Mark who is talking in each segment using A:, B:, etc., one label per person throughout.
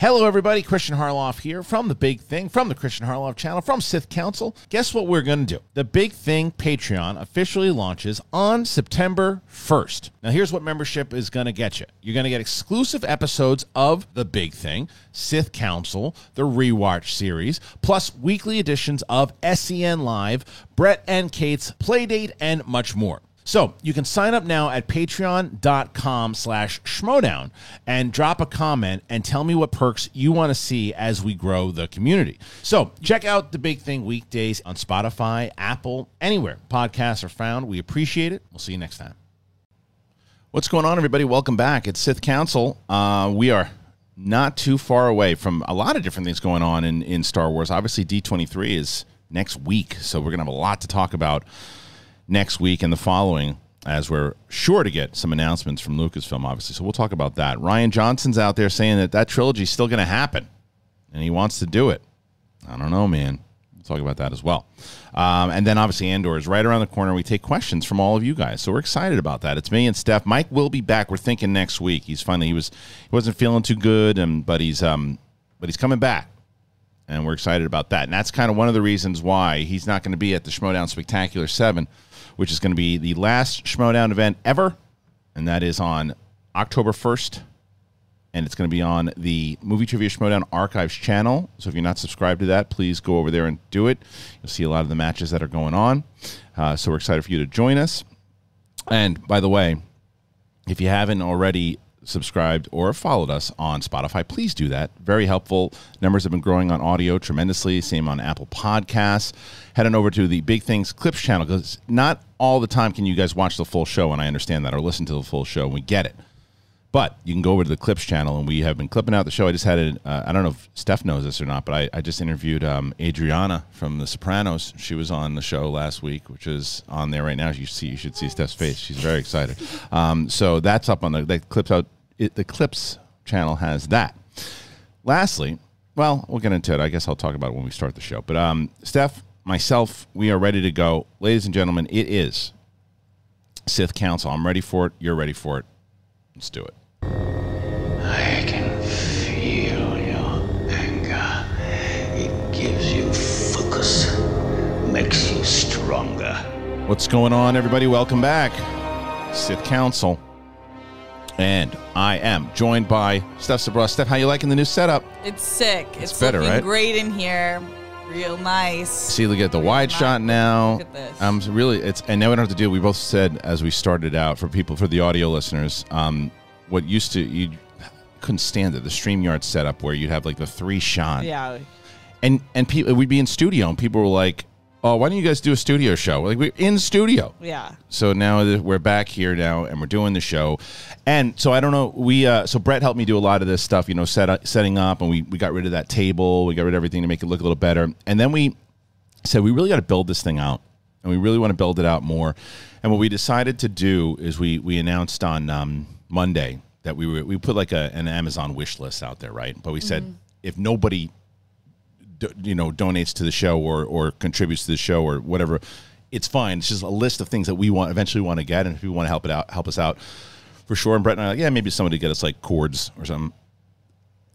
A: Hello, everybody. Kristian Harloff here from The Big Thing, from the Kristian Harloff channel, from Sith Council. Guess what we're going to do? The Big Thing Patreon officially launches on September 1st. Now, here's what membership is going to get you you're going to get exclusive episodes of The Big Thing, Sith Council, the Rewatch series, plus weekly editions of SEN Live, Brett and Kate's Playdate, and much more. So you can sign up now at patreon.com slash schmoedown and drop a comment and tell me what perks you want to see as we grow the community. So check out the big thing weekdays on Spotify, Apple, anywhere podcasts are found. We appreciate it. We'll see you next time. What's going on, everybody? Welcome back. It's Sith Council. Uh, we are not too far away from a lot of different things going on in, in Star Wars. Obviously, D23 is next week, so we're going to have a lot to talk about next week and the following as we're sure to get some announcements from Lucasfilm, obviously. So we'll talk about that. Rian Johnson's out there saying that that trilogy is still going to happen, and he wants to do it. I don't know, man. We'll talk about that as well. Um, and then obviously Andor is right around the corner. We take questions from all of you guys, so we're excited about that. It's me and Steph. Mike will be back. We're thinking next week. He's finally he was he wasn't feeling too good, and but he's um but he's coming back and we're excited about that. And that's kind of one of the reasons why he's not going to be at the Schmoedown Spectacular 7 which is going to be the last Schmoedown event ever, and that is on October 1st. And it's going to be on the Movie Trivia Schmoedown Archives channel. So if you're not subscribed to that, please go over there and do it. You'll see a lot of the matches that are going on. Uh, so we're excited for you to join us. And by the way, if you haven't already subscribed or followed us on Spotify, please do that. Very helpful. Numbers have been growing on audio tremendously. Same on Apple Podcasts. Head on over to the Big Things Clips channel because not all the time can you guys watch the full show, and I understand that, or listen to the full show, and we get it. But you can go over to the Clips channel, and we have been clipping out the show. I just had it. Uh, I don't know if Steph knows this or not, but I, I just interviewed um, Adriana from The Sopranos. She was on the show last week, which is on there right now. You see, you should see Steph's face. She's very excited. Um, so that's up on the that clips out it, the Clips channel has that. Lastly, well, we'll get into it. I guess I'll talk about it when we start the show. But um, Steph, myself, we are ready to go. Ladies and gentlemen, it is Sith Council. I'm ready for it. You're ready for it. Let's do it.
B: I can feel your anger. It gives you focus, makes you stronger.
A: What's going on, everybody? Welcome back. Sith Council. And I am joined by Steph Sabraw. Steph, how you liking the new setup?
C: It's sick. It's,
A: It's better, right?
C: great in here. Real nice.
A: See, look at the wide shot now.
C: Look at this.
A: I'm really it's and now we don't have to do. We both said as we started out for people for the audio listeners, um, what used to you couldn't stand it the Streamyard setup where you'd have like the three shot
C: Yeah.
A: and and people we'd be in studio and people were like, oh, why don't you guys do a studio show? Like we're in studio.
C: Yeah.
A: So now we're back here now, and we're doing the show, and so I don't know. We uh, so Brett helped me do a lot of this stuff, you know, set up, setting up, and we we got rid of that table, we got rid of everything to make it look a little better, and then we said we really got to build this thing out, and we really want to build it out more. And what we decided to do is we we announced on um, Monday that we were we put like a, an Amazon wish list out there, right? But we said if nobody do, you know donates to the show or or contributes to the show or whatever it's fine it's just a list of things that we want eventually want to get and if you want to help it out help us out for sure and brett and i like yeah maybe somebody get us like cords or something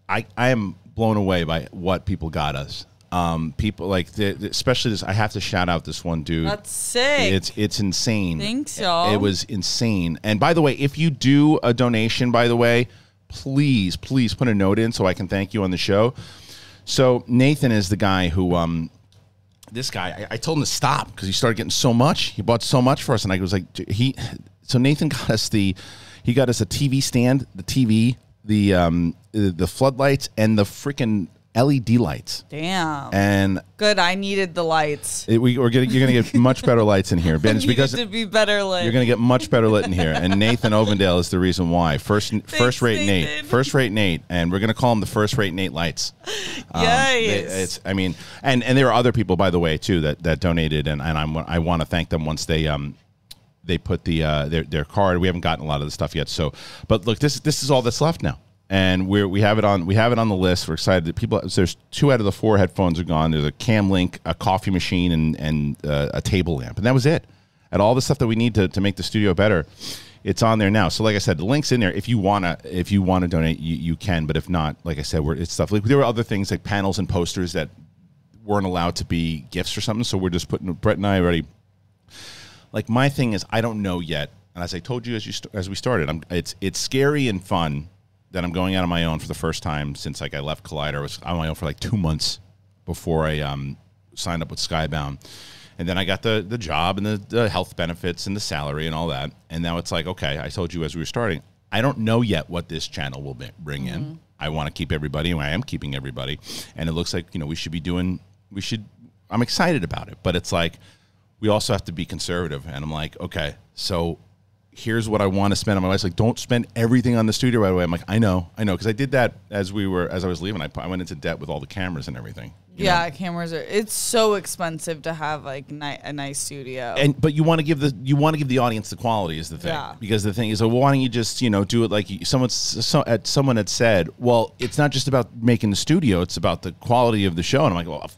A: i i am blown away by what people got us um people like the, the- especially this i have to shout out this one dude
C: That's sick.
A: it's it's insane.
C: Thanks, y'all.
A: It was insane. And by the way, if you do a donation, by the way, please, please put a note in so I can thank you on the show. So Nathan is the guy who um this guy I, I told him to stop because he started getting so much. He bought so much for us, and I was like, he. So Nathan got us the, he got us a TV stand, the TV, the um the the floodlights, and the freaking LED lights.
C: Damn.
A: And
C: Good. I needed the lights.
A: it, we, we're getting, you're going to get much better lights in here, Ben. It's because
C: to be better lit.
A: you're going to get much better lit in here. And Nathan Ovendale is the reason why. First, first rate Nate, first rate Nate, and we're going to call him the first rate Nate lights. Um,
C: Yes.
A: they- it's, I mean, and and there are other people, by the way, too, that that donated, and and I'm, I want to thank them once they um they put the uh their their card. We haven't gotten a lot of the stuff yet, so but look, this this is all that's left now. And we're we have it on we have it on the list. We're excited that people. There's two out of the four headphones are gone. There's a cam link, a coffee machine, and and uh, a table lamp, and that was it. And all the stuff that we need to, to make the studio better it's on there now. So like I said, the link's in there. If you wanna if you wanna donate, you, you can. But if not, like I said, we're, it's stuff like there were other things like panels and posters that weren't allowed to be gifts or something. So we're just putting Brett and I already. Like my thing is, I don't know yet, and as I told you as you as we started, I'm it's it's scary and fun that I'm going out on my own for the first time since like I left Collider. I was on my own for like two months before I um, signed up with Skybound, and then I got the the job and the, the health benefits and the salary and all that. And now it's like, okay, I told you as we were starting, I don't know yet what this channel will be, bring in. I want to keep everybody, and I am keeping everybody. And it looks like you know we should be doing. We should. I'm excited about it, but it's like we also have to be conservative. And I'm like, okay, so here's what I want to spend on my life. It's like, don't spend everything on the studio right away. I'm like, I know, I know, because I did that as we were as I was leaving. I, I went into debt with all the cameras and everything.
C: yeah,
A: know?
C: cameras are. It's so expensive to have like ni- a nice studio.
A: and but you want to give the you want to give the audience the quality is the thing
C: Yeah.
A: because the thing is well, why don't you just you know do it like you- someone so, someone had said well it's not just about making the studio it's about the quality of the show and I'm like well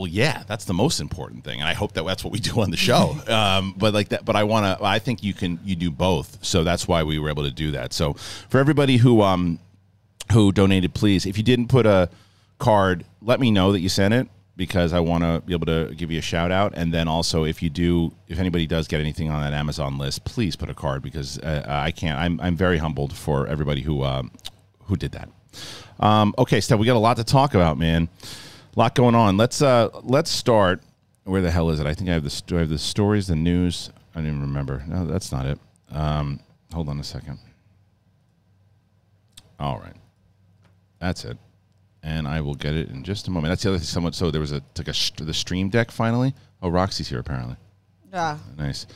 A: well yeah that's the most important thing and I hope that that's what we do on the show um, but like that but I want to I think you can you do both so that's why we were able to do that so for everybody who um who donated, please, if you didn't put a card, let me know that you sent it because I want to be able to give you a shout out. And then also, if you do, if anybody does get anything on that Amazon list, please put a card because uh, I can't. I'm I'm very humbled for everybody who um, who did that. Um, okay, Steph, we got a lot to talk about, man. A lot going on. Let's uh let's start. Where the hell is it? I think I have the sto- I have the stories, the news. I don't even remember. No, that's not it. Um, hold on a second. All right. That's it. And I will get it in just a moment. That's the other thing. Someone, so there was a took a sh- the stream deck finally. Oh, Roxy's here apparently.
C: yeah,
A: Nice.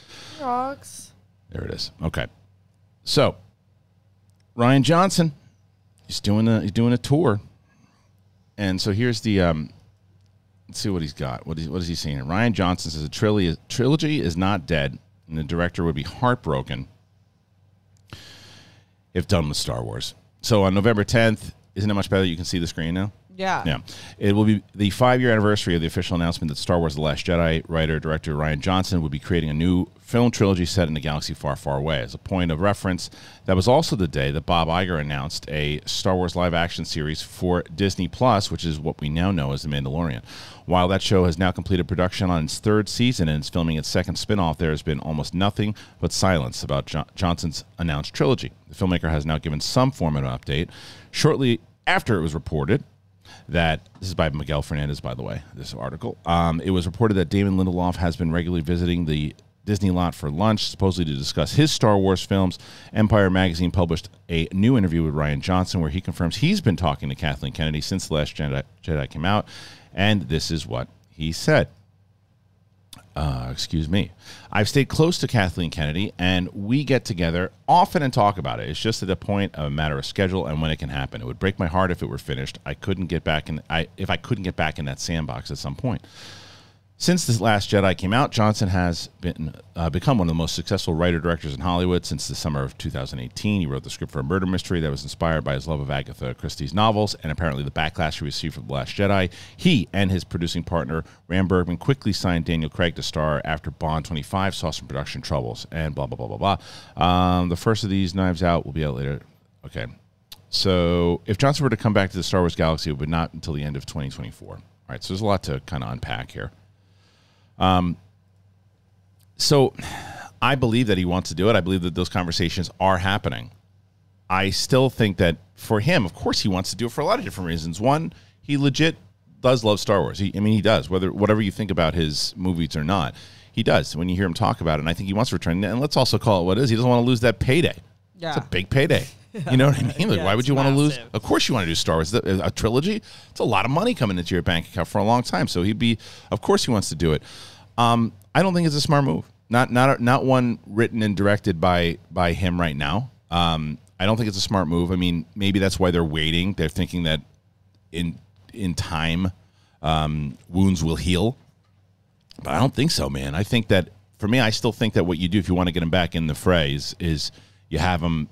C: rocks.
A: There it is. Okay. So Rian Johnson, he's doing a he's doing a tour, and so here's the um. Let's see what he's got. What is what is he saying? Rian Johnson says a trilogy trilogy is not dead, and the director would be heartbroken if done with Star Wars. So on November 10th, isn't it much better? You can see the screen now.
C: Yeah.
A: Yeah. It will be the five year anniversary of the official announcement that Star Wars The Last Jedi writer director Rian Johnson would be creating a new film trilogy set in a galaxy far, far away. As a point of reference, that was also the day that Bob Iger announced a Star Wars live action series for Disney Plus, which is what we now know as The Mandalorian. While that show has now completed production on its third season and is filming its second spin off, there has been almost nothing but silence about jo- Johnson's announced trilogy. The filmmaker has now given some form of an update. Shortly after it was reported that this is by Miguel Fernandez, by the way, this article. Um, it was reported that Damon Lindelof has been regularly visiting the Disney lot for lunch, supposedly to discuss his Star Wars films. Empire magazine published a new interview with Rian Johnson where he confirms he's been talking to Kathleen Kennedy since The Last Jedi, Jedi came out, and this is what he said. Uh, excuse me. I've stayed close to Kathleen Kennedy, and we get together often and talk about it. It's just at the point of a matter of schedule and when it can happen. It would break my heart if it were finished. I couldn't get back in. I if I couldn't get back in that sandbox at some point. Since The Last Jedi came out, Johnson has been uh, become one of the most successful writer directors in Hollywood since the summer of 2018. He wrote the script for a murder mystery that was inspired by his love of Agatha Christie's novels and apparently the backlash he received from The Last Jedi. He and his producing partner Ram Bergman quickly signed Daniel Craig to star after Bond 25 saw some production troubles and blah blah blah blah blah. Um, the first of these Knives Out will be out later. Okay, so if Johnson were to come back to the Star Wars galaxy, it would not until the end of 2024. All right, so there's a lot to kind of unpack here. Um, so I believe that he wants to do it. I believe that those conversations are happening. I still think that for him, of course, he wants to do it for a lot of different reasons. One, he legit does love Star Wars. He, I mean, he does. Whether whatever you think about his movies or not, he does. When you hear him talk about it, and I think he wants to return. And let's also call it what it is. He doesn't want to lose that payday.
C: Yeah.
A: It's a big payday. You know what I mean? Like,
C: Yeah,
A: why would you want to lose? Of course, you want to do Star Wars. A trilogy. It's a lot of money coming into your bank account for a long time. So he'd be, of course, he wants to do it. Um, I don't think it's a smart move. Not not not one written and directed by by him right now. Um, I don't think it's a smart move. I mean, maybe that's why they're waiting. They're thinking that in in time, um, wounds will heal. But I don't think so, man. I think that for me, I still think that what you do if you want to get him back in the fray is, is you have him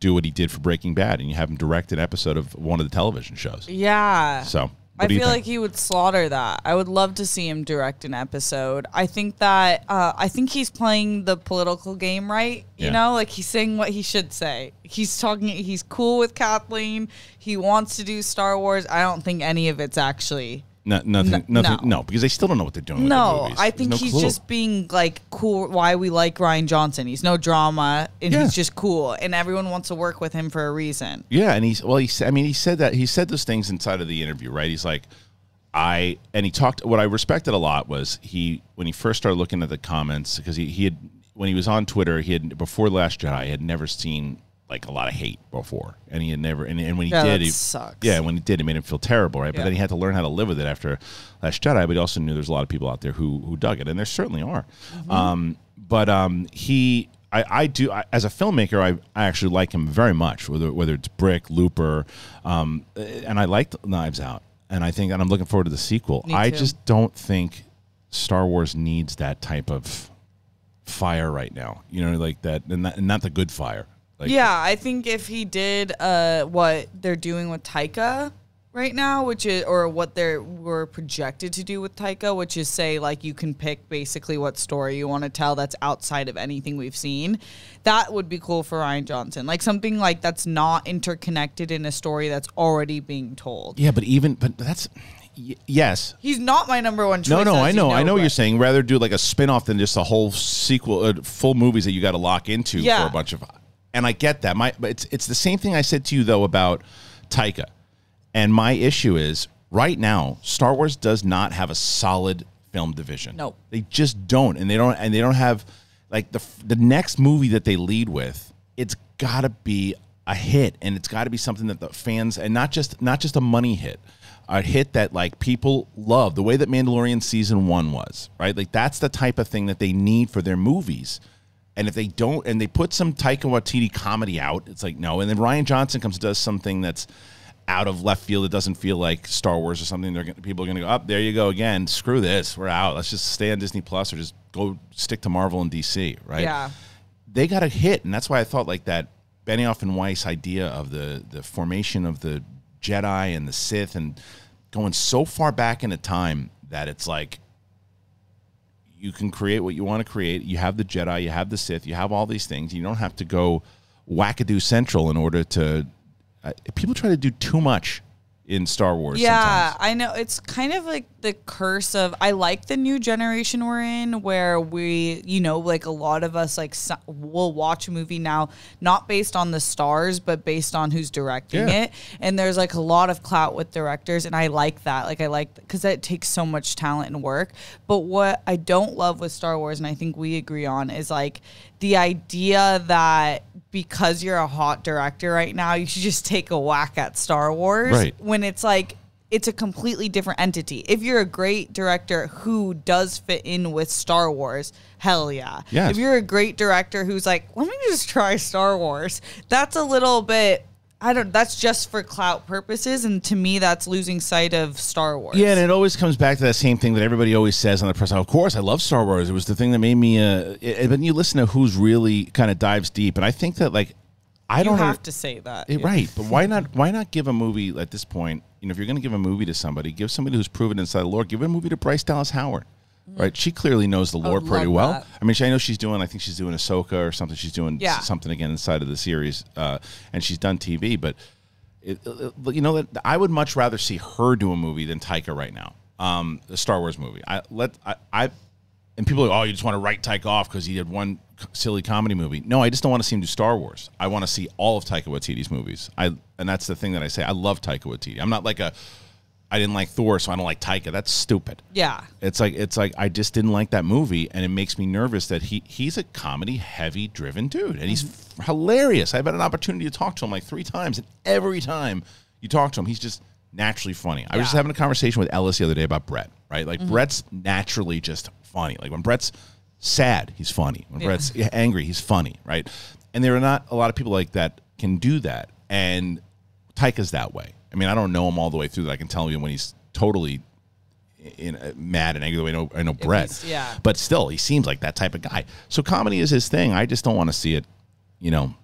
A: do what he did for Breaking Bad, and you have him direct an episode of one of the television shows.
C: Yeah.
A: So
C: I feel
A: think?
C: like he would slaughter that. I would love to see him direct an episode. I think that uh, I think he's playing the political game right. You
A: Yeah.
C: know, like he's saying what he should say. He's talking. He's cool with Kathleen. He wants to do Star Wars. I don't think any of it's actually.
A: No, nothing,
C: N-
A: nothing,
C: no.
A: no. because they still don't know what they're doing.
C: No. I think
A: no
C: he's
A: clue.
C: just being like cool. Why we like Rian Johnson? He's no drama, and
A: Yeah.
C: he's just cool, and everyone wants to work with him for a reason.
A: Yeah, and he's well. He said, I mean, he said that he said those things inside of the interview, right? He's like, I and he talked. What I respected a lot was he when he first started looking at the comments because he he had when he was on Twitter, he had before Last Jedi, had never seen like a lot of hate before, and he had never and, and when he
C: Yeah,
A: did,
C: that
A: he
C: sucks.
A: yeah, when he did, it made him feel terrible, right? But
C: Yeah.
A: then he had to learn how to live with it after Last Jedi. But he also knew there's a lot of people out there who who dug it, and there certainly are.
C: Mm-hmm.
A: Um, but um, he, I, I do I, as a filmmaker, I, I actually like him very much. Whether whether it's Brick, Looper, um, and I liked Knives Out, and I think, and I'm looking forward to the sequel. I just don't think Star Wars needs that type of fire right now. You know, like that, and not, and not the good fire. Like,
C: Yeah, I think if he did uh, what they're doing with Taika right now, which is or what they were projected to do with Taika, which is say like you can pick basically what story you want to tell that's outside of anything we've seen. That would be cool for Rian Johnson. Like something like that's not interconnected in a story that's already being told.
A: yeah, but even but that's y- yes,
C: He's not my number one choice.
A: No, no, I
C: you
A: know, I know what you're saying. Rather do like a spin-off than just a whole sequel, uh, full movies that you got to lock into
C: Yeah.
A: for a bunch of. And I get that. My, but it's it's the same thing I said to you though about Taika. And my issue is right now, Star Wars does not have a solid film division.
C: No,
A: they just don't, and they don't, and they don't have like the the next movie that they lead with. It's got to be a hit, and it's got to be something that the fans, and not just not just a money hit, a hit that like people love. The way that Mandalorian season one was, right? Like that's the type of thing that they need for their movies. And if they don't, and they put some Taika Waititi comedy out, it's like no. And then Rian Johnson comes and does something that's out of left field. It doesn't feel like Star Wars or something. They're gonna, people are going to go up. there you go again. Screw this. We're out. Let's just stay on Disney Plus or just go stick to Marvel and DC. Right?
C: Yeah.
A: They got a hit, and that's why I thought like that Benioff and Weiss idea of the the formation of the Jedi and the Sith and going so far back into time that it's like you can create what you want to create. You have the Jedi, you have the Sith, you have all these things. You don't have to go wackadoo central in order to. Uh, people try to do too much in Star Wars.
C: Yeah,
A: sometimes.
C: I know. It's kind of like the curse of I like the new generation we're in where we, you know, like a lot of us like so- will watch a movie now not based on the stars but based on who's directing
A: Yeah.
C: it. And there's like a lot of clout with directors and I like that. Like I like cuz it takes so much talent and work. But what I don't love with Star Wars and I think we agree on is like the idea that because you're a hot director right now, you should just take a whack at Star Wars
A: Right.
C: when it's like it's a completely different entity. If you're a great director who does fit in with Star Wars, hell yeah.
A: Yes.
C: If you're a great director who's like, let me just try Star Wars, that's a little bit I don't that's just for clout purposes and to me that's losing sight of Star Wars.
A: Yeah, and it always comes back to that same thing that everybody always says on the press. Of course, I love Star Wars. It was the thing that made me. Uh, it, but you listen to who's really kind of dives deep, and I think that like I
C: you
A: don't
C: have to say that.
A: Eh, Right, but why not? Why not give a movie at this point? You know, if you're going to give a movie to somebody, give somebody who's proven inside the lore. Give a movie to Bryce Dallas Howard. Right, she clearly knows the lore pretty well.
C: that.
A: I mean, she, I know she's doing. I think she's doing Ahsoka or something. She's doing
C: Yeah.
A: something again inside of the series, uh, and she's done TV. But it, it- you know, that I would much rather see her do a movie than Taika right now. Um, a Star Wars movie. I let I, I and people are like, oh, you just want to write Taika off because he did one silly comedy movie. No, I just don't want to see him do Star Wars. I want to see all of Taika Waititi's movies. I and that's the thing that I say. I love Taika Waititi. I'm not like a I didn't like Thor, so I don't like Taika. That's stupid.
C: Yeah.
A: It's like it's like I just didn't like that movie, and it makes me nervous that he he's a comedy heavy driven dude, and he's mm-hmm. f- hilarious. I've had an opportunity to talk to him like three times, and every time you talk to him, he's just naturally funny. I was just having a conversation with Ellis the other day about Brett, right? Like mm-hmm. Brett's naturally just funny. Like when Brett's sad, he's funny. When Brett's angry, he's funny, right? And there are not a lot of people like that can do that, and Taika's that way. I mean, I don't know him all the way through that. I can tell you when he's totally in uh, mad and angry. the way I know, I know Brett.
C: yeah.
A: But still, he seems like that type of guy. So comedy is his thing. I just don't want to see it, you know,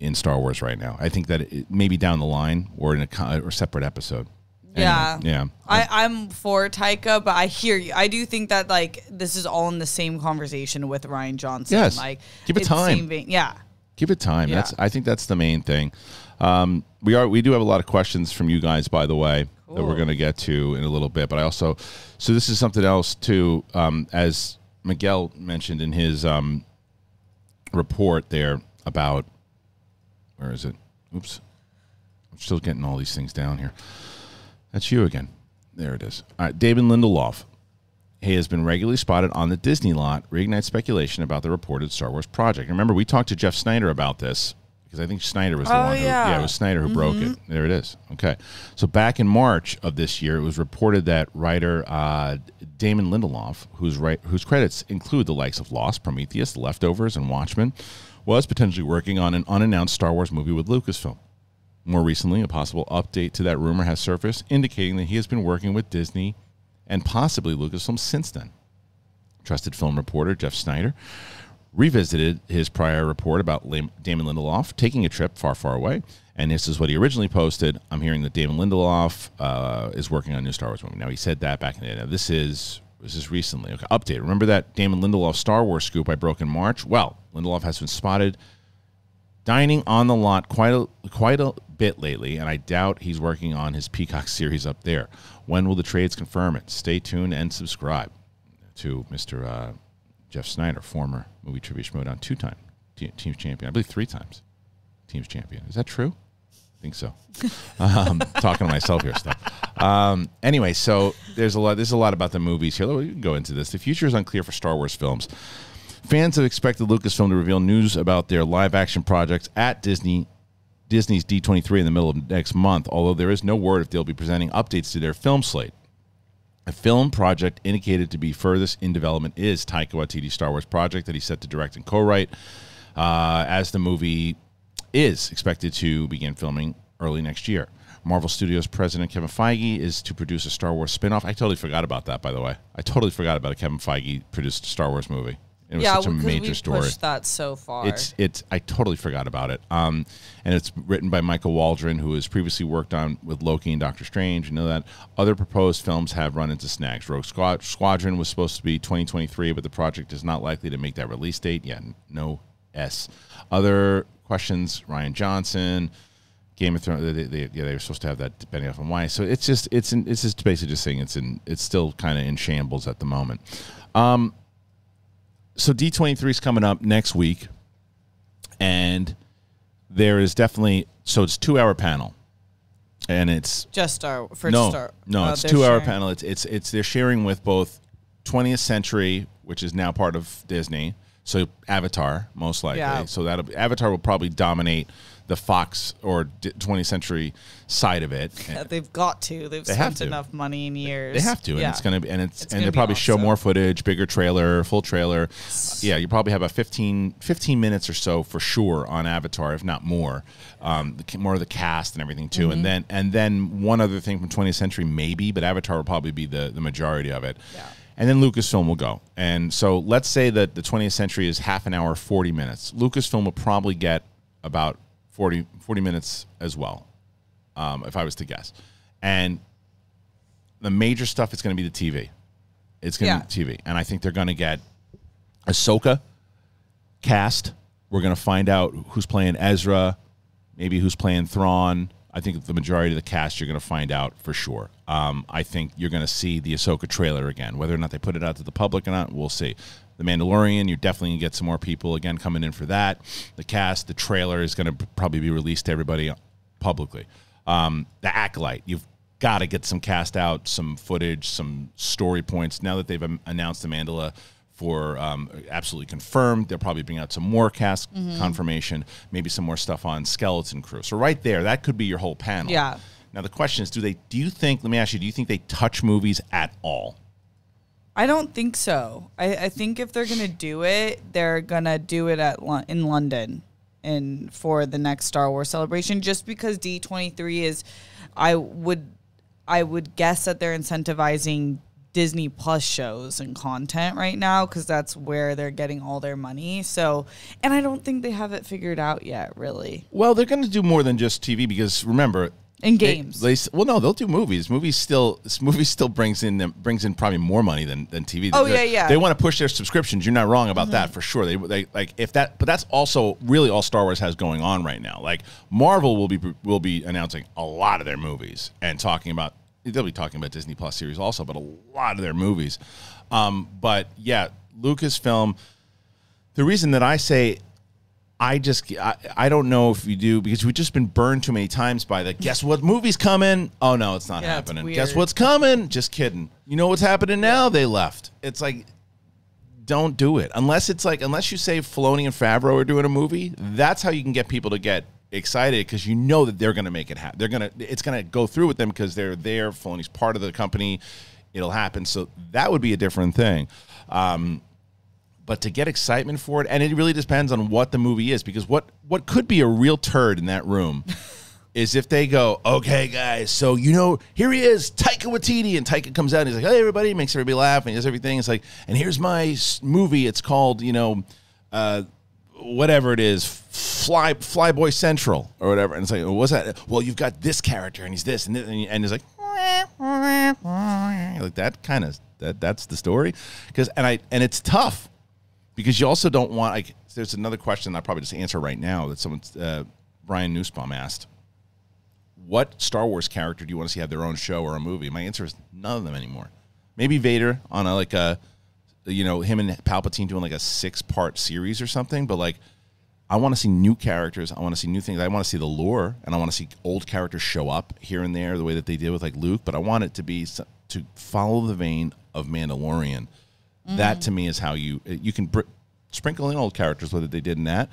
A: in Star Wars right now. I think that it, maybe down the line or in a co- or separate episode.
C: Yeah.
A: yeah.
C: I, I'm for Taika, but I hear you. I do think that like this is all in the same conversation with Rian Johnson.
A: Yes.
C: Like
A: Give it
C: it's the
A: time.
C: same vein- Yeah.
A: Give it time. That's I think that's the main thing. Um, we are we do have a lot of questions from you guys, by the way, that we're going to get to in a little bit. But I also, so this is something else too. Um, as Miguel mentioned in his um, report there about where is it? Oops, I'm still getting all these things down here. That's you again. There it is. All right, David Lindelof. He has been regularly spotted on the Disney lot, reignite speculation about the reported Star Wars project. Remember, we talked to Jeff Snyder about this because I think Snyder was the
C: Oh,
A: one who,
C: yeah.
A: yeah, it was Snyder who broke it. There it is. Okay. So back in March of this year, it was reported that writer uh, Damon Lindelof, whose, right, whose credits include the likes of Lost, Prometheus, The Leftovers, and Watchmen, was potentially working on an unannounced Star Wars movie with Lucasfilm. More recently, a possible update to that rumor has surfaced, indicating that he has been working with Disney and possibly Lucasfilm since then. Trusted film reporter Jeff Snyder revisited his prior report about Damon Lindelof taking a trip far, far away. And this is what he originally posted. I'm hearing that Damon Lindelof uh, is working on new Star Wars movie. Now, he said that back in the day. Now, this is this is recently. Okay, update. Remember that Damon Lindelof Star Wars scoop I broke in March? Well, Lindelof has been spotted dining on the lot quite a quite a bit lately, and I doubt he's working on his Peacock series up there. When will the trades confirm it? Stay tuned and subscribe to Mr. Uh, Jeff Snyder, former movie trivia showdown, two-time te- teams champion, I believe three times teams champion. Is that true? I think so. um, talking to myself here, stuff. Um, anyway, so there's a lot. There's a lot about the movies here. We can go into this. The future is unclear for Star Wars films. Fans have expected Lucasfilm to reveal news about their live action projects at Disney Disney's D23 in the middle of next month, although there is no word if they'll be presenting updates to their film slate. A film project indicated to be furthest in development is Taika Waititi's Star Wars project that he's set to direct and co-write, uh, as the movie is expected to begin filming early next year. Marvel Studios president Kevin Feige is to produce a Star Wars spin-off. I totally forgot about that, by the way. I totally forgot about a Kevin Feige produced Star Wars movie. It was
C: yeah,
A: such a major
C: we
A: story.
C: pushed that so far.
A: It's it's I totally forgot about it. Um, and it's written by Michael Waldron, who has previously worked on with Loki and Doctor Strange. You know that other proposed films have run into snags. Rogue Squad- Squadron was supposed to be 2023, but the project is not likely to make that release date. Yeah, no S. Other questions: Rian Johnson. Game of Thrones, they, they, yeah, they were supposed to have that depending on why. So it's just, it's, in, it's just basically just saying it's in, it's still kind of in shambles at the moment. Um, so D23 is coming up next week, and there is definitely so it's two hour panel, and it's
C: just Star for
A: no
C: Star.
A: no
C: uh,
A: it's two hour
C: sharing.
A: panel. It's it's it's they're sharing with both 20th Century, which is now part of Disney, so Avatar most likely.
C: Yeah.
A: So that Avatar will probably dominate the Fox or 20th Century side of it.
C: Yeah, they've got to. They've
A: They have
C: spent
A: to.
C: enough money in years.
A: They have to, and
C: Yeah.
A: it's gonna be, and it's,
C: It's
A: and they'll
C: be
A: probably show more footage, bigger trailer, full trailer. Yeah, you probably have a 15, 15 minutes or so for sure on Avatar, if not more. Um, the, more of the cast and everything too,
C: Mm-hmm.
A: and then and then one other thing from 20th Century maybe, but Avatar will probably be the the majority of it.
C: Yeah.
A: And then Lucasfilm will go. And so let's say that the 20th century is half an hour, 40 minutes. Lucasfilm will probably get about 40, 40 minutes as well, um, if I was to guess. And the major stuff is going to be the TV. It's going to be TV. And I think they're going to get Ahsoka cast. We're going to find out who's playing Ezra, maybe who's playing Thrawn. I think the majority of the cast you're going to find out for sure. Um, I think you're going to see the Ahsoka trailer again. Whether or not they put it out to the public or not, we'll see. The Mandalorian, you're definitely going to get some more people again coming in for that. The cast, the trailer is going to probably be released to everybody publicly. Um, the Acolyte, you've got to get some cast out, some footage, some story points. Now that they've announced the Mandala for um, absolutely confirmed, they'll probably bring out some more cast confirmation, maybe some more stuff on Skeleton Crew. So right there, that could be your whole panel.
C: Yeah.
A: Now the question is, do they? Do you think? Let me ask you. Do you think they touch movies at all?
C: I don't think so. I, I think if they're gonna do it, they're gonna do it at in London and for the next Star Wars celebration. Just because D twenty three is, I would, I would guess that they're incentivizing Disney Plus shows and content right now because that's where they're getting all their money. So, and I don't think they have it figured out yet. Really,
A: Well, they're going to do more than just TV because remember,
C: In games.
A: They, s well, no, they'll do movies. Movies still, movies still brings in them brings in probably more money than, than TV.
C: Oh,
A: They're-
C: yeah, yeah. Mm-hmm.
A: They want to push their subscriptions. You're not wrong about that for sure. They, they like if that, but that's also really all Star Wars has going on right now. Like Marvel will be will be announcing a lot of their movies and talking about they'll be talking about Disney Plus series also, but a lot of their movies. Um, but yeah, Lucasfilm. The reason that I say I just I, I don't know if you do because we've just been burned too many times by the guess what movie's coming. Oh no, it's not
C: Yeah,
A: happening.
C: weird.
A: Guess what's coming? Just kidding. You know what's happening now? They left. It's like don't do it unless it's like unless you say Filoni and Favreau are doing a movie. That's how you can get people to get excited because you know that they're going to make it happen. They're gonna it's going to go through with them because they're there. Filoni's part of the company. It'll happen. So that would be a different thing. Um, but to get excitement for it and it really depends on what the movie is because what what could be a real turd in that room is if they go okay guys so you know here he is Taika Waititi and Taika comes out and he's like hey everybody makes everybody laugh and he does everything. It's like and here's my movie it's called you know uh whatever it is fly flyboy central or whatever. And it's like what's that? Well you've got this character and he's this and this, and he's like like that kind of that that's the story. Because and i and it's tough because you also don't want like there's another question i probably just answer right now that someone uh, brian Newsbaum asked what star wars character do you want to see have their own show or a movie my answer is none of them anymore maybe vader on a like a you know him and palpatine doing like a six part series or something but like I want to see new characters. I want to see new things. I want to see the lore, and I want to see old characters show up here and there, the way that they did with like Luke. But I want it to be to follow the vein of Mandalorian. That to me is how you you can br- sprinkle in old characters, whether they did in that.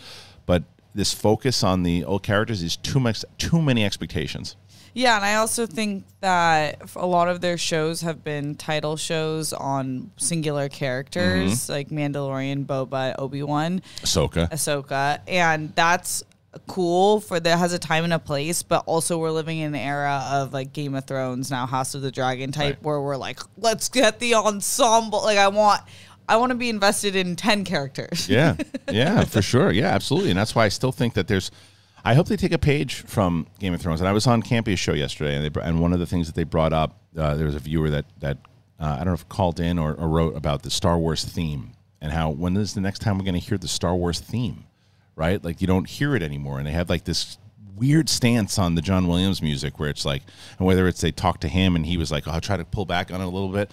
A: But this focus on the old characters is too much, too many expectations.
C: Yeah, and I also think that a lot of their shows have been title shows on singular characters
A: Mm-hmm.
C: like Mandalorian, Boba, Obi Wan,
A: Ahsoka.
C: Ahsoka, and that's cool for that has a time and a place. But also, we're living in an era of like Game of Thrones now, House of the Dragon type,
A: Right.
C: where we're like, let's get the ensemble. Like, I want, I want to be invested in ten characters.
A: Yeah, yeah, for sure. Yeah, absolutely. And that's why I still think that there's. I hope they take a page from Game of Thrones. And I was on Campea's show yesterday, and they, and one of the things that they brought up, uh, there was a viewer that that uh, I don't know if called in or, or wrote about the Star Wars theme and how when is the next time we're going to hear the Star Wars theme, right? Like you don't hear it anymore, and they have like this weird stance on the John Williams music where it's like, and whether it's they talk to him and he was like, oh, I'll try to pull back on it a little bit.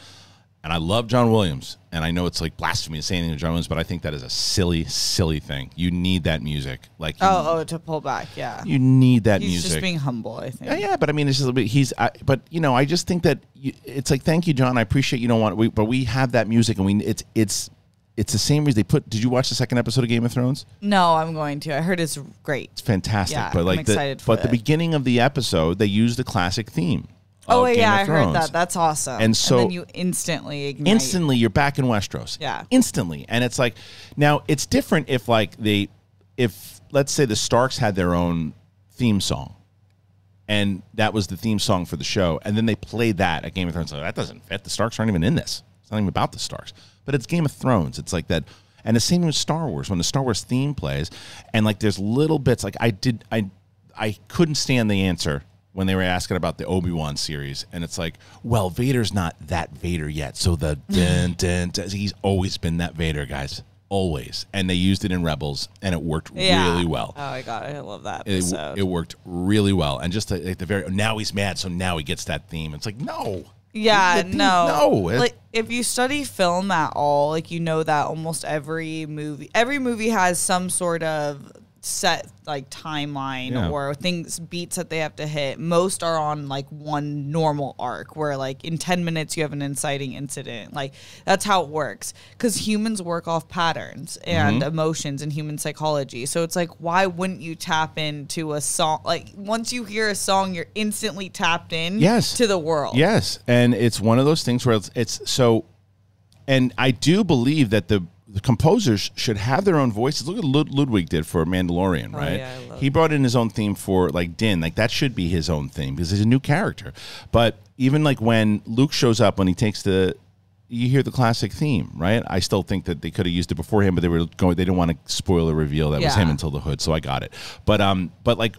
A: And I love John Williams, and I know it's like blasphemy to say anything to John Williams, but I think that is a silly, silly thing. You need that music, like
C: Oh, oh, to pull back, yeah.
A: you need that
C: He's
A: music.
C: just being humble, I think.
A: yeah, yeah, but I mean, it's just a bit. He's, I, but you know, I just think that you, it's like, thank you, John. I appreciate you don't want, we, but we have that music, and we, it's, it's, it's the same reason they put. Did you watch the second episode of Game of Thrones?
C: No, I'm going to. I heard it's great.
A: It's fantastic.
C: Yeah,
A: but
C: I'm
A: like,
C: excited
A: the, but the beginning of the episode, they use the classic theme.
C: Oh
A: Game
C: yeah, I heard that. That's awesome.
A: And so-
C: then you instantly ignite.
A: instantly you're back in Westeros.
C: Yeah.
A: Instantly. And it's like now it's different if like they if let's say the Starks had their own theme song and that was the theme song for the show and then they played that at Game of Thrones like that doesn't fit. The Starks aren't even in this. It's not even about the Starks. But it's Game of Thrones. It's like that and the same with Star Wars when the Star Wars theme plays and like there's little bits like I did I I couldn't stand the answer when they were asking about the Obi Wan series, and it's like, well, Vader's not that Vader yet, so the dun, dun, dun, he's always been that Vader, guys, always. And they used it in Rebels, and it worked
C: Yeah.
A: really well.
C: Oh my god, I love that
A: It, it worked really well, and just at the very now he's mad, so now he gets that theme. It's like no,
C: yeah, no,
A: no,
C: Like if you study film at all, like you know that almost every movie, every movie has some sort of set like timeline
A: Yeah.
C: or things beats that they have to hit. Most are on like one normal arc where like in 10 minutes you have an inciting incident. Like that's how it works cuz humans work off patterns and
A: Mm-hmm.
C: emotions and human psychology. So it's like why wouldn't you tap into a song like once you hear a song you're instantly tapped in
A: Yes.
C: to the world.
A: Yes, and it's one of those things where it's, it's so, and I do believe that the the composers should have their own voices. Look at Lud- Ludwig did for Mandalorian, right?
C: Oh, yeah, love
A: he brought in his own theme for like Din, like that should be his own theme because he's a new character. But even like when Luke shows up when he takes the. You hear the classic theme, right? I still think that they could have used it beforehand, but they were going. They didn't want to spoil the reveal that was him until the hood, so I got it. But um, but like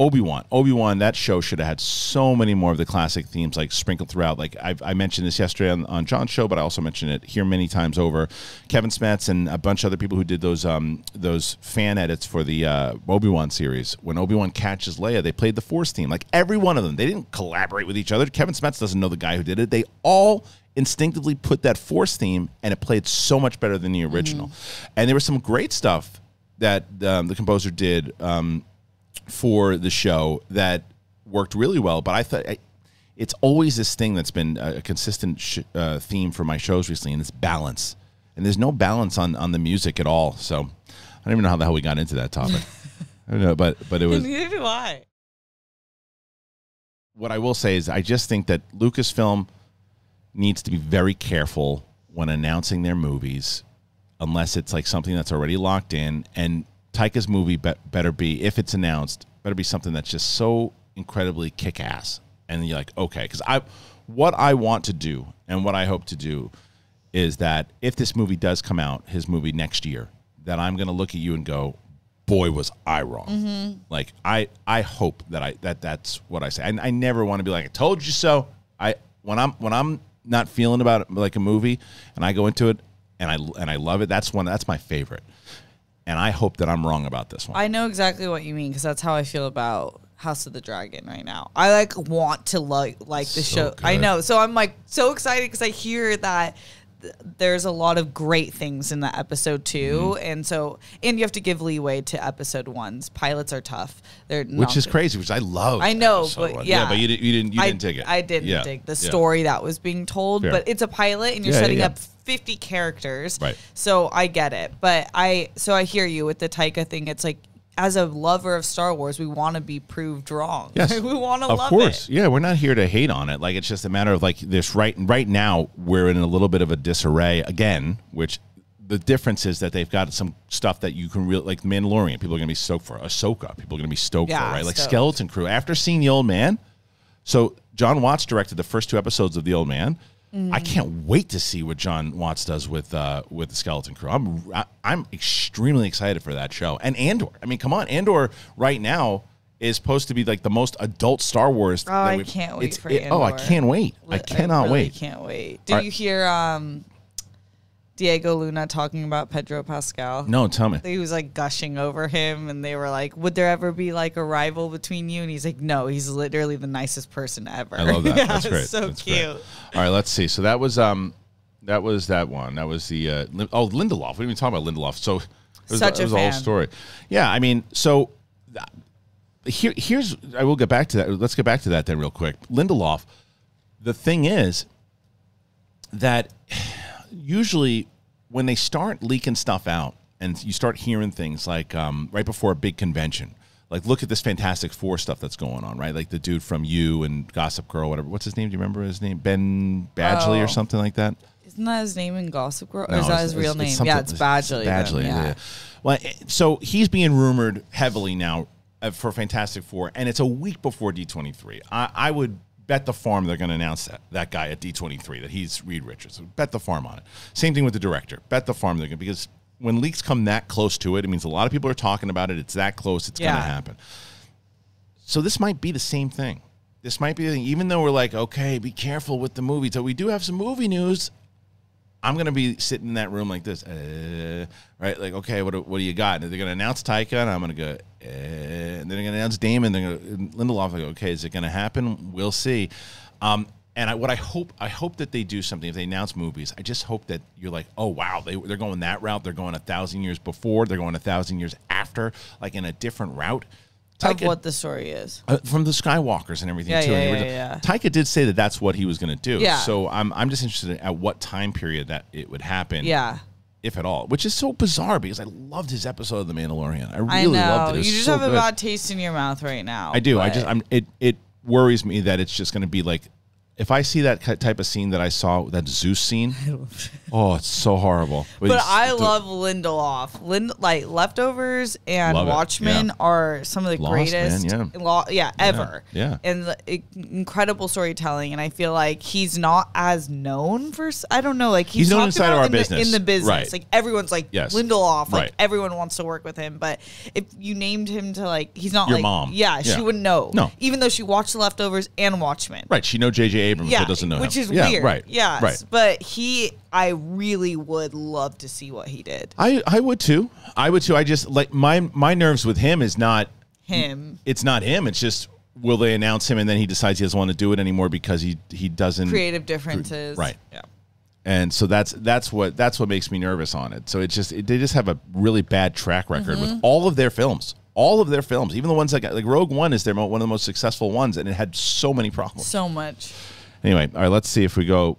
A: Obi Wan, Obi Wan, that show should have had so many more of the classic themes like sprinkled throughout. Like I, I mentioned this yesterday on, on John's show, but I also mentioned it here many times over. Kevin Smets and a bunch of other people who did those um, those fan edits for the uh, Obi Wan series. When Obi Wan catches Leia, they played the Force theme. Like every one of them, they didn't collaborate with each other. Kevin Smets doesn't know the guy who did it. They all instinctively put that Force theme, and it played so much better than the original. And there was some great stuff that um, the composer did. Um, for the show that worked really well. But I thought I, it's always this thing that's been a consistent sh- uh, theme for my shows recently, and it's balance. And there's no balance on on the music at all. So I don't even know how the hell we got into that topic. I don't know, but but it was
C: Neither do I.
A: what I will say is I just think that Lucasfilm needs to be very careful when announcing their movies, unless it's like something that's already locked in. And Taika's movie be- better be, if it's announced, better be something that's just so incredibly kick ass. And you're like, okay, because I, what I want to do and what I hope to do is that if this movie does come out, his movie next year, that I'm going to look at you and go, boy was I wrong. Mm-hmm. Like I I hope that I that that's what I say. I, I never want to be like I told you so. I when I'm when I'm not feeling about it like a movie and I go into it and I and I love it. That's one that's my favorite. And I hope that I'm wrong about this one.
C: I know exactly what you mean because that's how I feel about House of the Dragon right now. I like want to like like the
A: So
C: show. I know, so I'm like so excited because I hear that th- there's a lot of great things in that episode too,
A: Mm-hmm.
C: and so and you have to give leeway to episode ones. Pilots are tough. They're
A: which is
C: good.
A: crazy, which I love.
C: I know, but
A: one.
C: yeah.
A: but you didn't you didn't you
C: I,
A: didn't dig it.
C: I didn't
A: Yeah.
C: dig the
A: Yeah.
C: story that was being told,
A: Fair.
C: but it's a pilot and you're
A: Yeah, yeah,
C: setting
A: yeah.
C: up 50 characters.
A: Right.
C: So I get it. But I so I hear you with the Taika thing. It's like as a lover of Star Wars, we want to be proved wrong.
A: Yes,
C: we want to
A: Of
C: love
A: course,
C: it.
A: yeah. We're not here to hate on it. Like it's just a matter of like this. Right, right now we're in a little bit of a disarray again. Which the difference is that they've got some stuff that you can really like. Mandalorian, people are going to be stoked for. Ahsoka, people are going to be stoked
C: Yeah,
A: for. Right, like
C: stoked.
A: Skeleton Crew. After seeing the Old Man, so Jon Watts directed the first two episodes of the Old Man.
C: Mm.
A: I can't wait to see what Jon Watts does with uh, with the Skeleton Crew. I'm I, I'm extremely excited for that show. And Andor. I mean, come on, Andor right now is supposed to be like the most adult Star Wars.
C: Oh,
A: that
C: I can't wait for
A: it- Oh, I
C: Andor.
A: can't wait. I cannot
C: really
A: wait.
C: Can't wait.
A: Do
C: you hear um, Diego Luna talking about Pedro Pascal?
A: No, tell me.
C: He was like gushing over him, and they were like, "Would there ever be like a rival between you?" And he's like, "No, he's literally the nicest person ever."
A: I love that.
C: Yeah,
A: That's great.
C: So
A: That's
C: cute.
A: great. All right, let's see. So that was um, that was that one. That was the uh, Lin- oh Lindelof. We didn't even talk about Lindelof. So it was,
C: Such
A: it
C: a
A: was the whole
C: fan.
A: story. Yeah, I mean, so here here's I will get back to that. Let's get back to that then real quick. Lindelof. The thing is that usually when they start leaking stuff out and you start hearing things like um, right before a big convention like look at this fantastic four stuff that's going on right like the dude from you and gossip girl whatever what's his name do you remember his name ben badgley
C: Oh.
A: or something like that
C: Isn't that his name in Gossip Girl? Or
A: No,
C: is that his real name? yeah, it's Badgley.
A: Badgley,
C: yeah.
A: yeah. Well, eh, so he's being rumored heavily now uh, for Fantastic Four, and it's a week before D twenty three. I, I would bet the farm they're going to announce that that guy at D twenty three that he's Reed Richards. Bet the farm on it. Same thing with the director. Bet the farm they're going to because when leaks come that close to it, it means a lot of people are talking about it. It's that close. It's going to happen. So this might be the same thing. This might be the thing. Even though we're like, okay, be careful with the movie. So we do have some movie news. I'm gonna be sitting in that room like this, uh, right? Like, okay, what what do you got? And they're gonna announce Taika, and I'm gonna go, uh, and then they're gonna announce Damon. They're gonna Lindelof. I go, okay, is it gonna happen? We'll see. Um, and I, what I hope, I hope that they do something. If they announce movies, I just hope that you're like, oh wow, they they're going that route. They're going a thousand years before. They're going a thousand years after, like in a different route.
C: Of
A: Taika-
C: what the story is.
A: uh, from the Skywalkers and everything
C: Yeah,
A: too.
C: yeah,
A: And
C: yeah, yeah.
A: Taika did say that that's what he was going to do.
C: Yeah.
A: So I'm I'm just interested in at what time period that it would happen.
C: Yeah.
A: If at all, which is so bizarre because I loved his episode of The Mandalorian. I
C: I
A: really
C: know.
A: loved it. It
C: you just
A: so
C: have a bad taste in your mouth right now.
A: I do. I just I'm it it worries me that it's just going to be like if I see that type of scene that I saw, that Zeus scene, oh, it's so horrible.
C: But
A: it's-
C: I
A: the-
C: love Lindelof. Lind like Leftovers and
A: Love
C: Watchmen
A: yeah.
C: are some of the
A: Lost, man,
C: greatest,
A: yeah.
C: lo- yeah, ever.
A: yeah.
C: and the, i- incredible storytelling. And I feel like he's not as known for. I don't know, like
A: He's known
C: talked
A: inside of our
C: in the-
A: business.
C: in the business.
A: Right.
C: Like everyone's like
A: Yes.
C: Lindelof. Like
A: Right.
C: everyone wants to work with him. But if you named him to like, he's not
A: Your
C: like
A: mom.
C: Yeah,
A: Yeah.
C: she wouldn't know.
A: No.
C: even though she watched The Leftovers and Watchmen.
A: Right, she know J.J. Abrams,
C: Yeah,
A: but doesn't know
C: which
A: him.
C: is
A: yeah,
C: weird.
A: Right,
C: Yes,
A: right.
C: but he, I really would love to see what he did.
A: I I would too. I would too. I just like my my nerves with him is not
C: Him.
A: it's not him. It's just will they announce him and then he decides he doesn't want to do it anymore because he he doesn't
C: creative differences.
A: Right.
C: Yeah.
A: and so that's that's what that's what makes me nervous on it. So it's just it, they just have a really bad track record
C: Mm-hmm.
A: with all of their films, all of their films, even the ones that got like Rogue One is their mo- one of the most successful ones, and it had so many problems.
C: So much.
A: Anyway, all right, let's see if we go.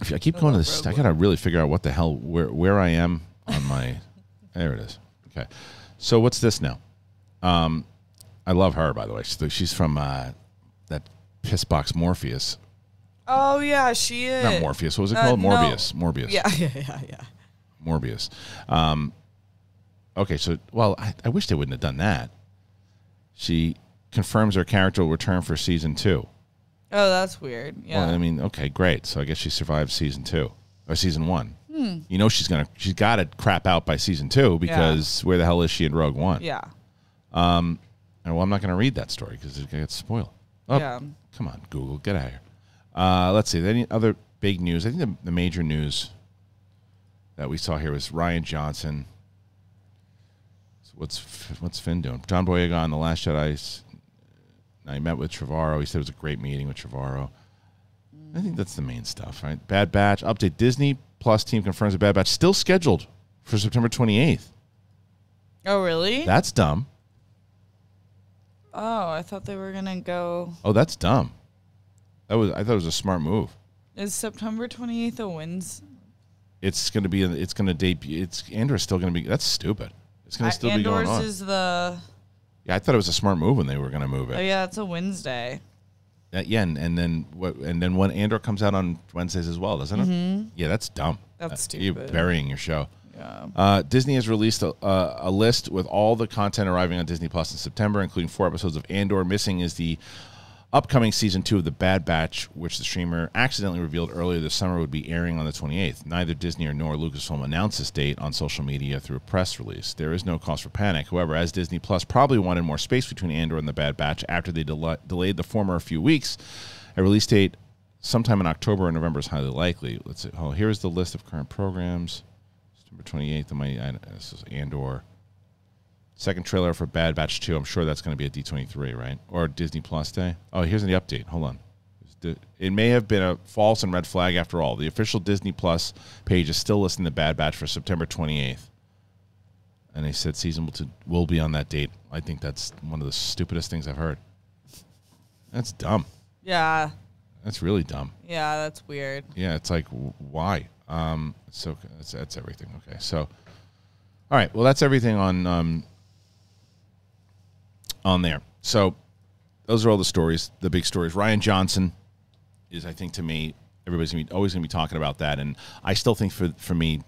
A: If I keep going to this, I gotta really figure out what the hell where where I am on my. there it is. Okay, so what's this now? Um, I love her by the way. She's, she's from uh, that piss box Morpheus,
C: Oh yeah, she is.
A: not Morpheus. What was it
C: Uh,
A: called?
C: no.
A: Morbius. Morbius.
C: Yeah, yeah, yeah, yeah.
A: Morbius. Um, okay, so well, I, I wish they wouldn't have done that. She confirms her character will return for season two.
C: Oh, that's weird. Yeah.
A: Well, I mean, okay, great. So I guess she survived season two or season one. You know, she's gonna she's got to crap out by season two because where the hell is she in Rogue One?
C: yeah.
A: And well, I'm not gonna read that story because it gets spoiled. Oh,
C: Yeah.
A: come on, Google, get out of here. Uh, let's see. Any other big news? I think the, the major news that we saw here was Rian Johnson. So what's what's Finn doing? John Boyega on the Last Jedi. I met with Trevorrow. He said it was a great meeting with Trevorrow. I think that's the main stuff, right? Bad Batch update. Disney Plus team confirms the Bad Batch still scheduled for September 28th.
C: Oh really?
A: That's dumb.
C: oh, I thought they were gonna go.
A: Oh, that's dumb. That was I thought it was a smart move.
C: Is September twenty eighth a Wednesday?
A: It's going to be. It's going to debut. It's Andor's still going to be. That's stupid. It's going to still be going on.
C: is the.
A: Yeah, I thought it was a smart move when they were going to move it.
C: Oh yeah, it's a Wednesday.
A: Uh, yeah, and, and then what? And then when Andor comes out on Wednesdays as well, doesn't it? Yeah, that's dumb.
C: Mm-hmm. That's
A: Uh, You're
C: stupid.
A: burying your show.
C: Yeah.
A: Uh, Disney has released a, uh, a list with all the content arriving on Disney Plus in September, including four episodes of Andor. Missing is the upcoming season two of The Bad Batch, which the streamer accidentally revealed earlier this summer would be airing on the 28th. Neither Disney or nor Lucasfilm announced this date on social media through a press release. There is no cause for panic. However, as Disney Plus probably wanted more space between Andor and The Bad Batch after they del- delayed the former a few weeks, a release date sometime in October or November is highly likely. Let's see. Oh, here's the list of current programs. September 28th. Of my, this is Andor. Second trailer for Bad Batch 2. I'm sure that's going to be at D23, right? Or Disney Plus Day. Oh, here's the update. Hold on. It may have been a false and red flag after all. The official Disney Plus page is still listing the Bad Batch for September 28th. And they said season will, to, will be on that date. I think that's one of the stupidest things I've heard. That's dumb.
C: Yeah.
A: That's really dumb.
C: Yeah, that's weird.
A: Yeah, it's like why? Um, so that's that's everything. Okay, so all right, well that's everything on um on there. So those are all the stories, the big stories. Rian Johnson is, I think, to me, everybody's gonna be, always going to be talking about that, and I still think for for me,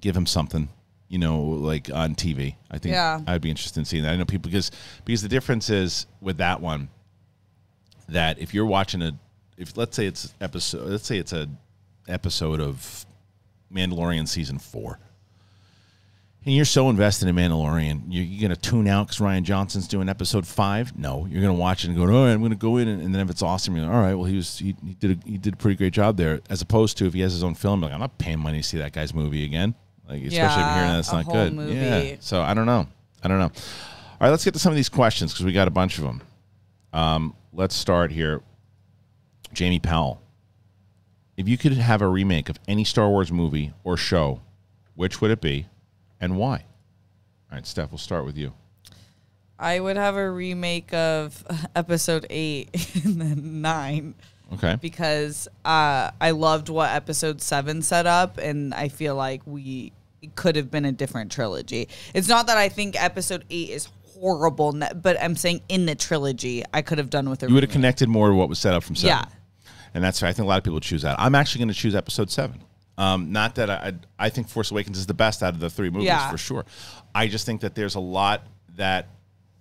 A: give him something, you know, like on TV. I think
C: Yeah.
A: I'd be interested in seeing that. I know people because because the difference is with that one that if you're watching a if let's say it's episode let's say it's a episode of Mandalorian season four. And you're so invested in Mandalorian, you're, you're going to tune out because Rian Johnson's doing episode five. No, you're going to watch it and go, all right, I'm going to go in, and, and then if it's awesome, you're like, all right, well he was he, he did a, he did a pretty great job there. As opposed to if he has his own film, like I'm not paying money to see that guy's movie again. Like especially if you're
C: Yeah,
A: hearing that's not good.
C: movie.
A: Yeah. So I don't know. I don't know. All right, let's get to some of these questions because we got a bunch of them. Um, let's start here. Jamie Powell. If you could have a remake of any Star Wars movie or show, which would it be and why? All right, Steph, we'll start with you.
C: I would have a remake of episode eight and then nine
A: Okay.
C: because uh, I loved what episode seven set up, and I feel like we it could have been a different trilogy. It's not that I think episode eight is horrible, but I'm saying in the trilogy, I could have done with a
A: You would have connected more to what was set up from seven.
C: Yeah.
A: and that's I think a lot of people choose that. I'm actually going to choose Episode Seven. Um, not that I, I think Force Awakens is the best out of the three movies
C: Yeah.
A: for sure. I just think that there's a lot that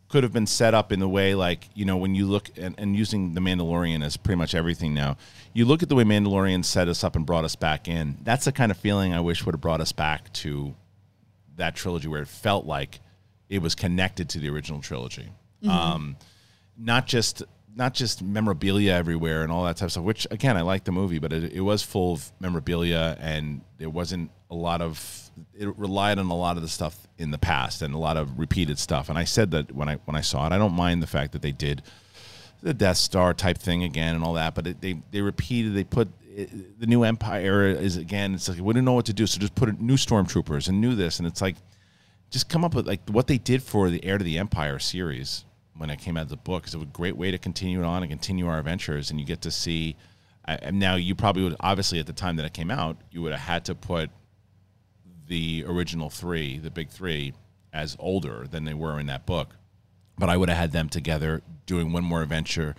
A: could have been set up in the way like you know when you look and, and using the Mandalorian as pretty much everything now. You look at the way Mandalorian set us up and brought us back in. That's the kind of feeling I wish would have brought us back to that trilogy where it felt like it was connected to the original trilogy. Um, not just not just memorabilia everywhere and all that type of stuff. Which again, I like the movie, but it, it was full of memorabilia and there wasn't a lot of. It relied on a lot of the stuff in the past and a lot of repeated stuff. And I said that when I when I saw it, I don't mind the fact that they did the Death Star type thing again and all that, but it, they they repeated. They put it, the new Empire is again. It's like we didn't know what to do, so just put new stormtroopers and new this, and it's like just come up with like what they did for the Heir to the Empire series when it came out of the book is a great way to continue on and continue our adventures, and you get to see. I, now you probably would obviously at the time that it came out, you would have had to put the original three, the big three, as older than they were in that book. But I would have had them together doing one more adventure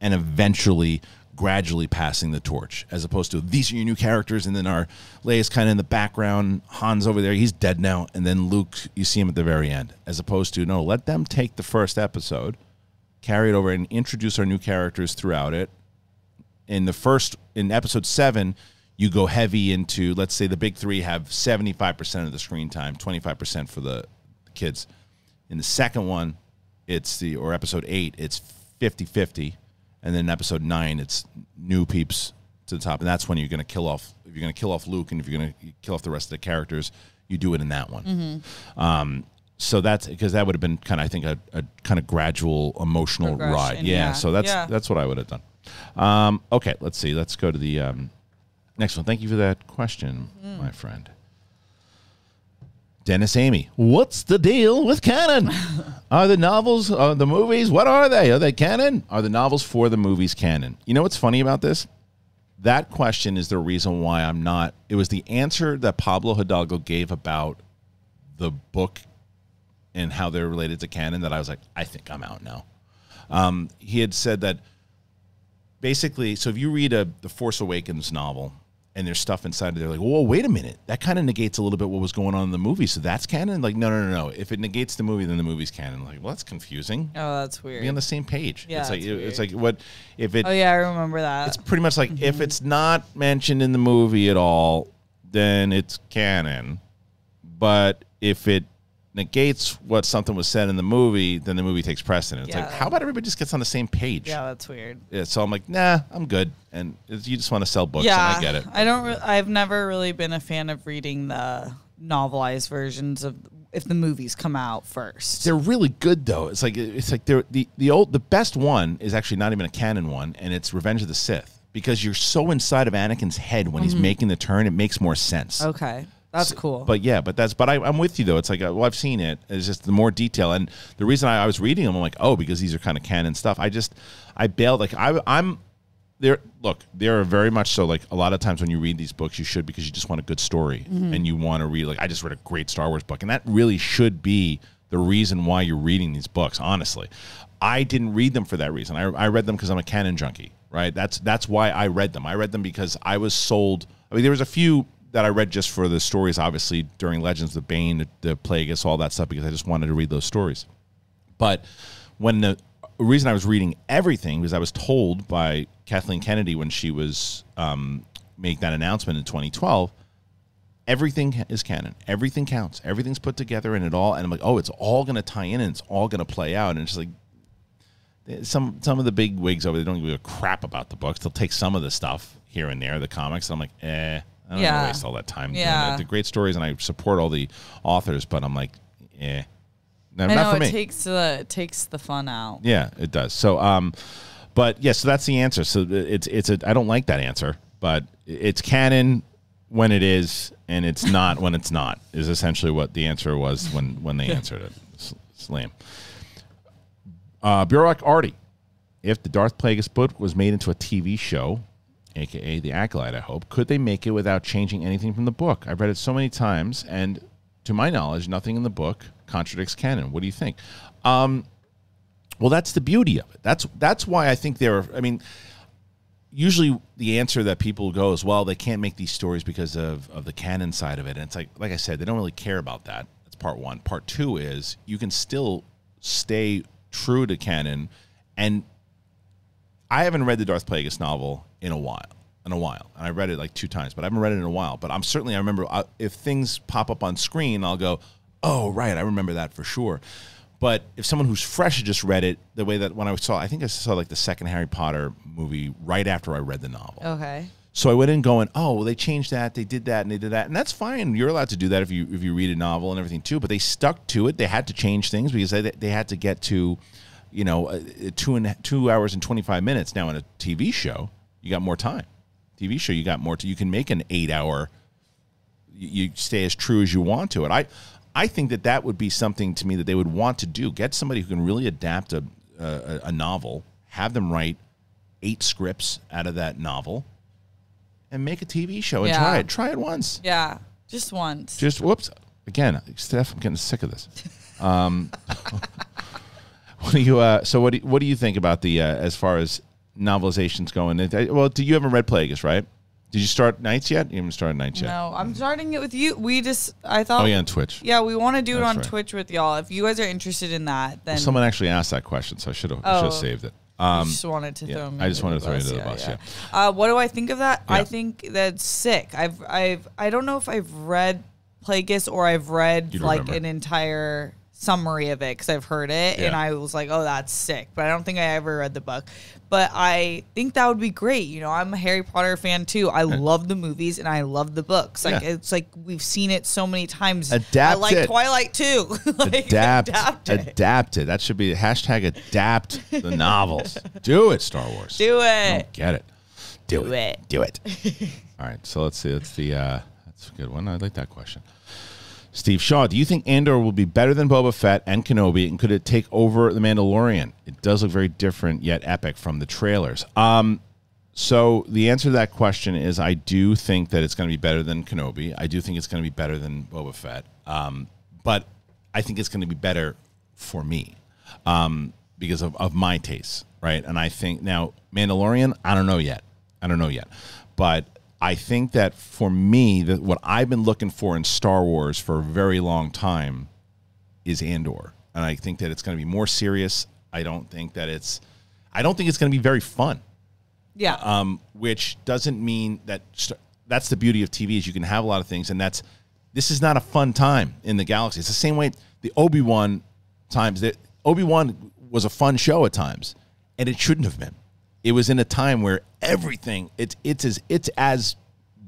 A: and eventually gradually passing the torch as opposed to these are your new characters and then our Leia's kind of in the background Han's over there he's dead now and then Luke you see him at the very end as opposed to no let them take the first episode carry it over and introduce our new characters throughout it. In the first in episode seven you go heavy into let's say the big three have 75% of the screen time 25% for the kids. In the second one it's the or episode eight it's 50-50 and then in episode nine it's new peeps to the top. And that's when you're going to kill off if you're going to kill off luke and if you're going to kill off the rest of the characters you do it in that one. Um, so that's because that would have been kind of i think a, a kind of gradual emotional ride. Yeah,
C: yeah.
A: so that's
C: Yeah.
A: that's what i would have done. Um, okay let's see. Let's go to the um, next one. Thank you for that question my friend. Dennis Amy, what's the deal with canon? are the novels, are the movies, what are they? Are they canon? Are the novels for the movies canon? You know what's funny about this? That question is the reason why I'm not. It was the answer that Pablo Hidalgo gave about the book and how they're related to canon that I was like, I think I'm out now. Um, he had said that basically, so if you read a the Force Awakens novel and there's stuff inside of there, like, whoa, wait a minute, that kind of negates a little bit what was going on in the movie. So that's canon. Like, no, no, no, no. If it negates the movie, then the movie's canon. Like, well, that's confusing.
C: Oh, that's weird.
A: Be on the same page.
C: Yeah,
A: it's like it's like what if it
C: oh yeah, I remember that.
A: it's pretty much like if mm-hmm. it's not mentioned in the movie at all, then it's canon. But if it negates what something was said in the movie, then the movie takes precedent. It's like, how about everybody just gets on the same page?
C: yeah, that's weird.
A: Yeah, so I'm like, nah, I'm good. And you just want to sell books,
C: yeah,
A: and I get it.
C: I don't. Re- I've never really been a fan of reading the novelized versions of if the movies come out first.
A: They're really good though. It's like it's like they're the the old the best one is actually not even a canon one, and it's Revenge of the Sith because you're so inside of Anakin's head when he's making the turn, it makes more sense.
C: Mm-hmm. Okay, that's cool.
A: But yeah, but that's but I, I'm with you though. It's like uh, well, I've seen it. It's just the more detail, and the reason I, I was reading them, I'm like, oh, because these are kind of canon stuff. I just I bailed. Like I I'm there. Look, there are very much so. Like a lot of times when you read these books, you should because you just want a good story and you want to read. Like I just read a great Star Wars book, and that really should be the reason why you're reading these books. Honestly, I didn't read them for that reason. I, I read them because I'm a canon junkie. Right. That's that's why I read them. I read them because I was sold. I mean, there was a few that I read just for the stories, obviously during Legends of Bane, the, the Plagueis, all that stuff, because I just wanted to read those stories. But when the reason I was reading everything was I was told by Kathleen Kennedy when she was um, make that announcement in 2012. Everything is canon. Everything counts. Everything's put together and it all. And I'm like, oh, it's all going to tie in and it's all going to play out. And it's like some some of the big wigs over there don't give a crap about the books. They'll take some of the stuff here and there, the comics. And I'm like, eh, I don't
C: Yeah.
A: waste all that time.
C: Yeah.
A: the great stories, and I support all the authors, but I'm like, eh, no,
C: I
A: not
C: know it
A: me.
C: takes the it takes the fun out.
A: Yeah, it does. So, um, but yeah, so that's the answer. So it's it's a I don't like that answer, but it's canon when it is, and it's not when it's not. Is essentially what the answer was when when they answered it. It's lame. Uh, Burok Artie, if the Darth Plagueis book was made into a TV show, aka The Acolyte, I hope, could they make it without changing anything from the book? I've read it so many times, and to my knowledge, nothing in the book contradicts canon. What do you think? Um, well, that's the beauty of it. That's that's why I think there. Are, I mean, usually the answer that people go is, well, they can't make these stories because of of the canon side of it. And it's like, like I said, they don't really care about that. That's part one. Part two is you can still stay true to canon, and I haven't read the Darth Plagueis novel in a while. In a while, and I read it like two times, but I haven't read it in a while. But I'm certainly I remember uh, if things pop up on screen, I'll go, "Oh, right, I remember that for sure." But if someone who's fresh had just read it, the way that when I saw, I think I saw like the second Harry Potter movie right after I read the novel.
C: Okay.
A: So I went in going, oh, well, they changed that, they did that, and they did that, and that's fine. You're allowed to do that if you if you read a novel and everything too. But they stuck to it. They had to change things because they they had to get to, you know, uh, two and two hours and twenty five minutes. Now in a TV show, you got more time. TV show, you got more. To, you can make an eight hour. You, you stay as true as you want to it. I I think that that would be something to me that they would want to do. Get somebody who can really adapt a a, a novel, have them write eight scripts out of that novel and make a TV show and
C: Yeah.
A: try it. Try it once.
C: Yeah. Just once.
A: Just whoops. Again, Steph, I'm getting sick of this. Um, what do you? Uh, so what do you, what do you think about the uh, as far as novelizations going? Well, do you haven't read Plagueis, right? Did you start Nights yet? You haven't started Nights yet.
C: no, I'm starting it with you. We just, I thought.
A: Oh yeah, on Twitch.
C: Yeah, we want to do it on
A: right.
C: Twitch with y'all. If you guys are interested in that, then
A: Someone actually asked that question, so I should have should
C: Oh.
A: saved it.
C: I
A: Um,
C: just wanted to
A: yeah,
C: throw.
A: I just wanted to throw you under the bus,
C: Uh, what do I think of that? I think that's sick. I've, I've, I don't know if I've read Plagueis or I've read like
A: remember.
C: an entire summary of it because I've heard it and I was like, oh, that's sick. But I don't think I ever read the book. But I think that would be great. You know, I'm a Harry Potter fan too. I love the movies and I love the books. Like
A: Yeah.
C: it's like we've seen it so many times.
A: Adapt
C: I like
A: it.
C: Twilight too. like,
A: adapt,
C: adapt it.
A: adapt it. That should be hashtag adapt the novels. Do it, Star Wars.
C: Do it.
A: don't get it. Do,
C: Do
A: it.
C: it.
A: Do it. All right. So let's see. That's the uh, that's a good one. I like that question. Steve Shaw, do you think Andor will be better than Boba Fett and Kenobi, and could it take over The Mandalorian? It does look very different yet epic from the trailers. Um, so the answer to that question is I do think that it's going to be better than Kenobi. I do think it's going to be better than Boba Fett. Um, but I think it's going to be better for me um, because of, of my tastes, right? And I think now Mandalorian, I don't know yet. I don't know yet. But I think that for me, that what I've been looking for in Star Wars for a very long time is Andor. And I think that it's going to be more serious. I don't think that it's I don't think it's going to be very fun
C: Yeah.
A: um, which doesn't mean that st- that's the beauty of TV is you can have a lot of things, and that's this is not a fun time in the galaxy. It's the same way the Obi Wan times that Obi Wan was a fun show at times, and it shouldn't have been. It was in a time where everything it's it's as it's as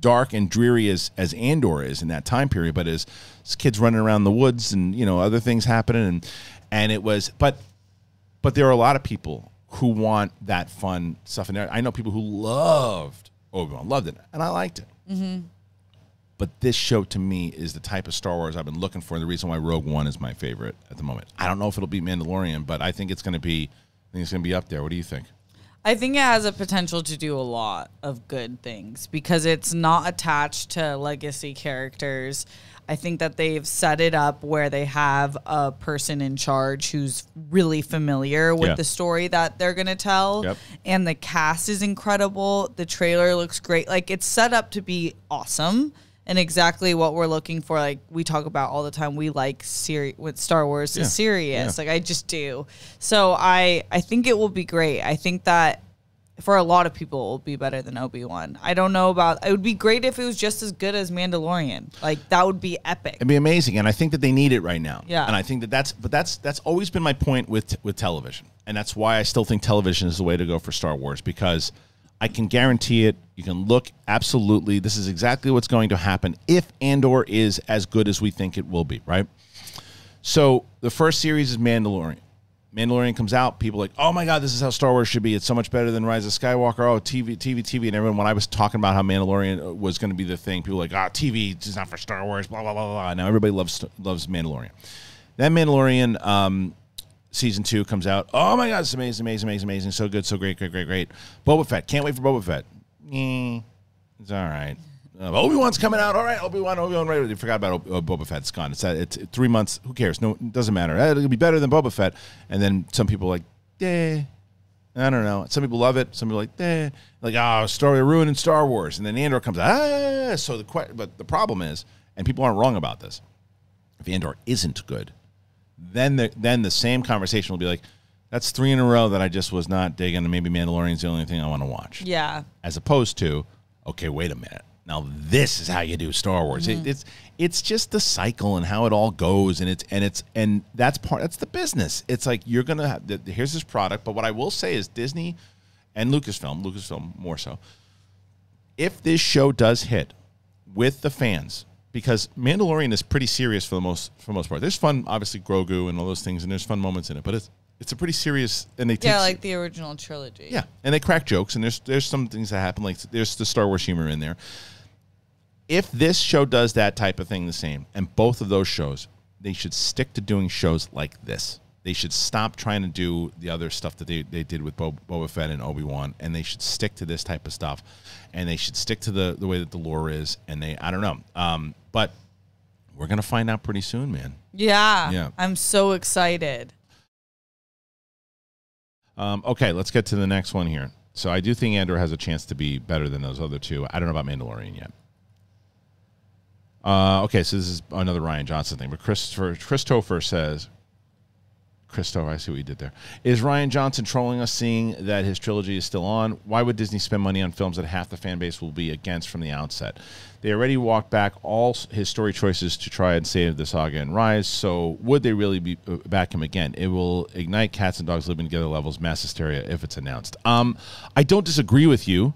A: dark and dreary as as Andor is in that time period, but as, as kids running around the woods and you know other things happening and and it was but but there are a lot of people who want that fun stuff in there. I know people who loved Obi Wan, loved it, and I liked it. Mm-hmm. But this show to me is the type of Star Wars I've been looking for, and the reason why Rogue One is my favorite at the moment. I don't know if it'll be Mandalorian, but I think it's going to be. I think it's going to be up there. What do you think?
C: I think it has a potential to do a lot of good things because it's not attached to legacy characters. I think that they've set it up where they have a person in charge who's really familiar with
A: Yeah.
C: the story that they're going to tell.
A: Yep.
C: And the cast is incredible. The trailer looks great. Like it's set up to be awesome and exactly what we're looking for. Like we talk about all the time. We like seri- with Star Wars
A: Yeah.
C: is serious.
A: Yeah.
C: Like I just do. So I I think it will be great. I think that for a lot of people it will be better than Obi-Wan. I don't know about it would be great if it was just as good as Mandalorian. Like that would be epic.
A: It'd be amazing, and I think that they need it right now.
C: Yeah.
A: and I think that that's but that's that's always been my point with with television, and that's why I still think television is the way to go for Star Wars because I can guarantee it. You can look absolutely. This is exactly what's going to happen if Andor is as good as we think it will be. Right. So the first series is Mandalorian. Mandalorian comes out, people like, oh my god, this is how Star Wars should be. It's so much better than Rise of Skywalker. Oh, TV, TV, TV, and everyone. When I was talking about how Mandalorian uh, was going to be the thing, people like, ah, TV is not for Star Wars. Blah blah blah blah. blah. Now everybody loves loves Mandalorian. That Mandalorian um, season two comes out. Oh my god, it's amazing, amazing, amazing, amazing. So good, so great, great, great, great. Boba Fett. Can't wait for Boba Fett. Eh, it's all right. Uh, Obi Wan's coming out. All right, Obi Wan, Obi Wan. Right, they forgot about uh, Boba Fett. It's gone. It's, uh, it's three months. Who cares? No, it doesn't matter. Uh, It'll be better than Boba Fett. And then some people like, yeah, I don't know. Some people love it. Some people like, eh, like oh, story of ruining Star Wars, and then Andor comes out. Ah, so the que- but the problem is, and people aren't wrong about this. If Andor isn't good, then the then the same conversation will be like, that's three in a row that I just was not digging, and maybe Mandalorian's the only thing I want to watch.
C: Yeah.
A: As opposed to, okay, wait a minute. Now this is how you do Star Wars. It, mm-hmm. it's it's just the cycle and how it all goes, and it's and it's and that's part. That's the business. It's like you're gonna have the, here's this product, but what I will say is Disney and Lucasfilm, Lucasfilm more so. If this show does hit with the fans, because Mandalorian is pretty serious for the most for the most part. There's fun, obviously Grogu and all those things, and there's fun moments in it, but it's it's a pretty serious and they take
C: Yeah, like the original trilogy.
A: yeah, and they crack jokes, and there's there's some things that happen, like there's the Star Wars humor in there. If this show does that type of thing the same, and both of those shows, they should stick to doing shows like this. They should stop trying to do the other stuff that they, they did with Bo- Boba Fett and Obi Wan, and they should stick to this type of stuff, and they should stick to the the way that the lore is. And they, I don't know, um, but we're gonna find out pretty soon, man.
C: Yeah.
A: Yeah.
C: I'm so excited.
A: Um, okay, let's get to the next one here. So I do think Andor has a chance to be better than those other two. I don't know about Mandalorian yet. Uh, okay, so this is another Rian Johnson thing, but Christopher Christopher says, Christopher, I see what you did there. Is Rian Johnson trolling us, seeing that his trilogy is still on? Why would Disney spend money on films that half the fan base will be against from the outset? They already walked back all his story choices to try and save the saga and rise. So would they really be uh, back him again? It will ignite cats and dogs living together levels, mass hysteria if it's announced. Um, I don't disagree with you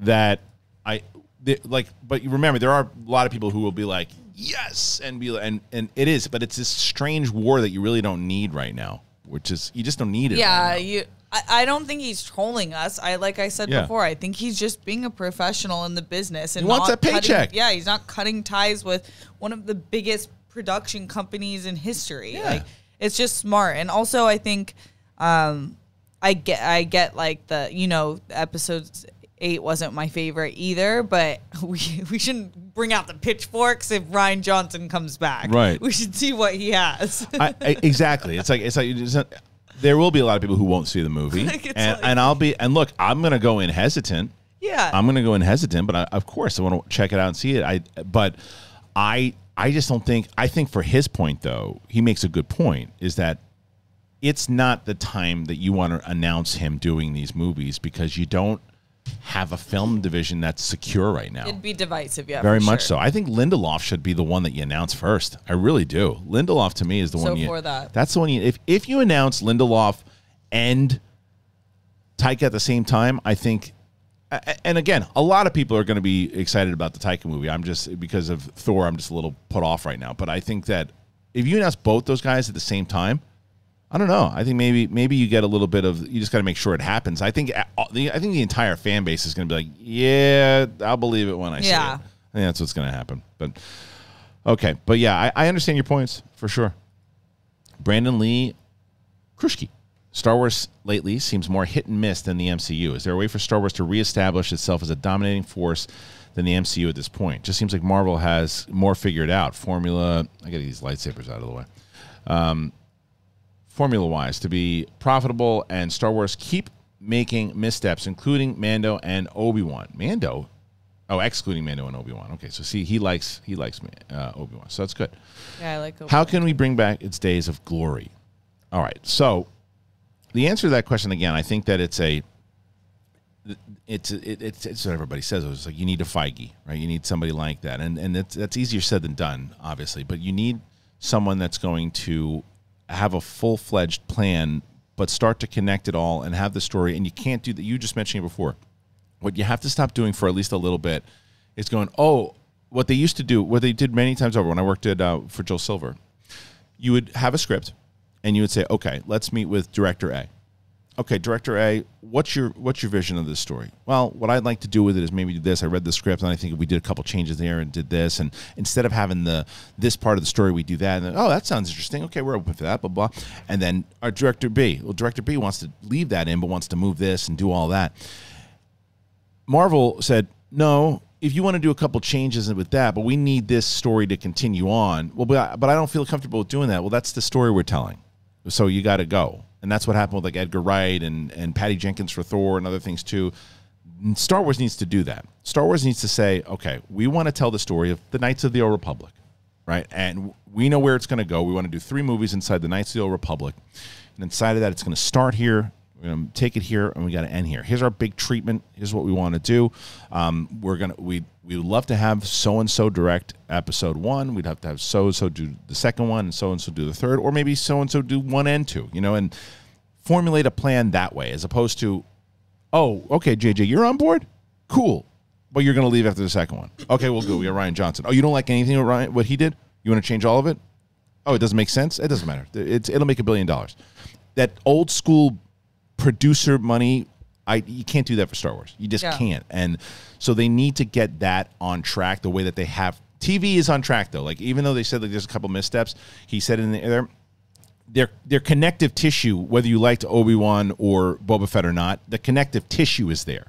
A: that I the- like, but remember there are a lot of people who will be like, yes, and be and and it is, but it's this strange war that you really don't need right now, which is you just don't need it.
C: Yeah,
A: right
C: you. I, I don't think he's trolling us. I like I said
A: Yeah.
C: before. I think he's just being a professional in the business and
A: He wants
C: not
A: that
C: cutting-
A: paycheck.
C: yeah, he's not cutting ties with one of the biggest production companies in history.
A: Yeah.
C: Like it's just smart. And also, I think um, I get I get like the you know episodes eight wasn't my favorite either, but we we shouldn't bring out the pitchforks if Rian Johnson comes back.
A: Right.
C: We should see what he has.
A: I, I, exactly. It's like it's like it's not- there will be a lot of people who won't see the movie, and,
C: like-
A: and I'll be and look, I'm gonna go in hesitant.
C: yeah.
A: I'm gonna go in hesitant, but I, of course I want to check it out and see it. I but I I just don't think I think for his point though, he makes a good point is that it's not the time that you want to announce him doing these movies because you don't have a film division that's secure right now.
C: It'd be divisive, yeah.
A: Very much
C: sure.
A: so. I think Lindelof should be the one that you announce first. I really do. Lindelof to me is the
C: So
A: one you.
C: for that.
A: That's the one you. If if you announce Lindelof and Taika at the same time, I think. And again, a lot of people are going to be excited about the Taika movie. I'm just because of Thor. I'm just a little put off right now. But I think that if you announce both those guys at the same time, I don't know. I think maybe maybe you get a little bit of you just got to make sure it happens. I think uh, the I think the entire fan base is going to be like, yeah, I'll believe it when I see it.
C: Yeah.
A: I think that's what's going to happen. But okay, but yeah, I, I understand your points for sure. Brandon Lee Krushki. Star Wars lately seems more hit and miss than the MCU. Is there a way for Star Wars to reestablish itself as a dominating force than the MCU at this point? Just seems like Marvel has more figured out. Formula, I got these lightsabers out of the way. Um, formula wise, to be profitable, and Star Wars keep making missteps, including Mando and Obi Wan. Mando, oh, excluding Mando and Obi Wan. Okay, so see, he likes he likes uh, Obi Wan, so that's good.
C: Yeah, I like
A: How can we bring back its days of glory? All right. So the answer to that question again, I think that it's a it's it, it's it's what everybody says. It's like you need a Feige, right? You need somebody like that, and and that's that's easier said than done, obviously. But you need someone that's going to have a full fledged plan, but start to connect it all and have the story. And you can't do that. You just mentioned it before. What you have to stop doing for at least a little bit is going, oh, what they used to do, what they did many times over when I worked at uh, for Joel Silver, you would have a script and you would say, okay, let's meet with director A. Okay, director A, what's your what's your vision of this story? Well, what I'd like to do with it is maybe do this. I read the script and I think we did a couple changes there and did this, and instead of having the this part of the story, we do that. And then, oh, that sounds interesting. Okay, we're open for that. Blah blah. And then our director B, well, director B wants to leave that in, but wants to move this and do all that. Marvel said, no, if you want to do a couple changes with that, but we need this story to continue on. Well, but I, but I don't feel comfortable with doing that. Well, that's the story we're telling. So you got to go. And that's what happened with like Edgar Wright and and Patty Jenkins for Thor and other things too. Star Wars needs to do that. Star Wars needs to say, okay, we want to tell the story of the Knights of the Old Republic, right? And we know where it's going to go. We want to do three movies inside the Knights of the Old Republic, and inside of that, it's going to start here. We're to take it here, and we got to end here. Here's our big treatment. Here's what we want to do. Um, we're gonna we we would love to have so and so direct episode one. We'd have to have so and so do the second one, and so and so do the third, or maybe so and so do one and two. You know, and formulate a plan that way, as opposed to Oh, okay, JJ, you're on board. Cool, but you're to leave after the second one. Okay, we'll go. We got Rian Johnson. Oh, you don't like anything with Rian, what he did? You want to change all of it? Oh, it doesn't make sense. It doesn't matter. It's it'll make a billion dollars. That old school producer money, I you can't do that for Star Wars. You just
C: Yeah.
A: can't. And so they need to get that on track the way that they have. TV is on track though. Like even though they said like there's a couple missteps, he said in there their their connective tissue, whether you liked Obi Wan or Boba Fett or not, the connective tissue is there,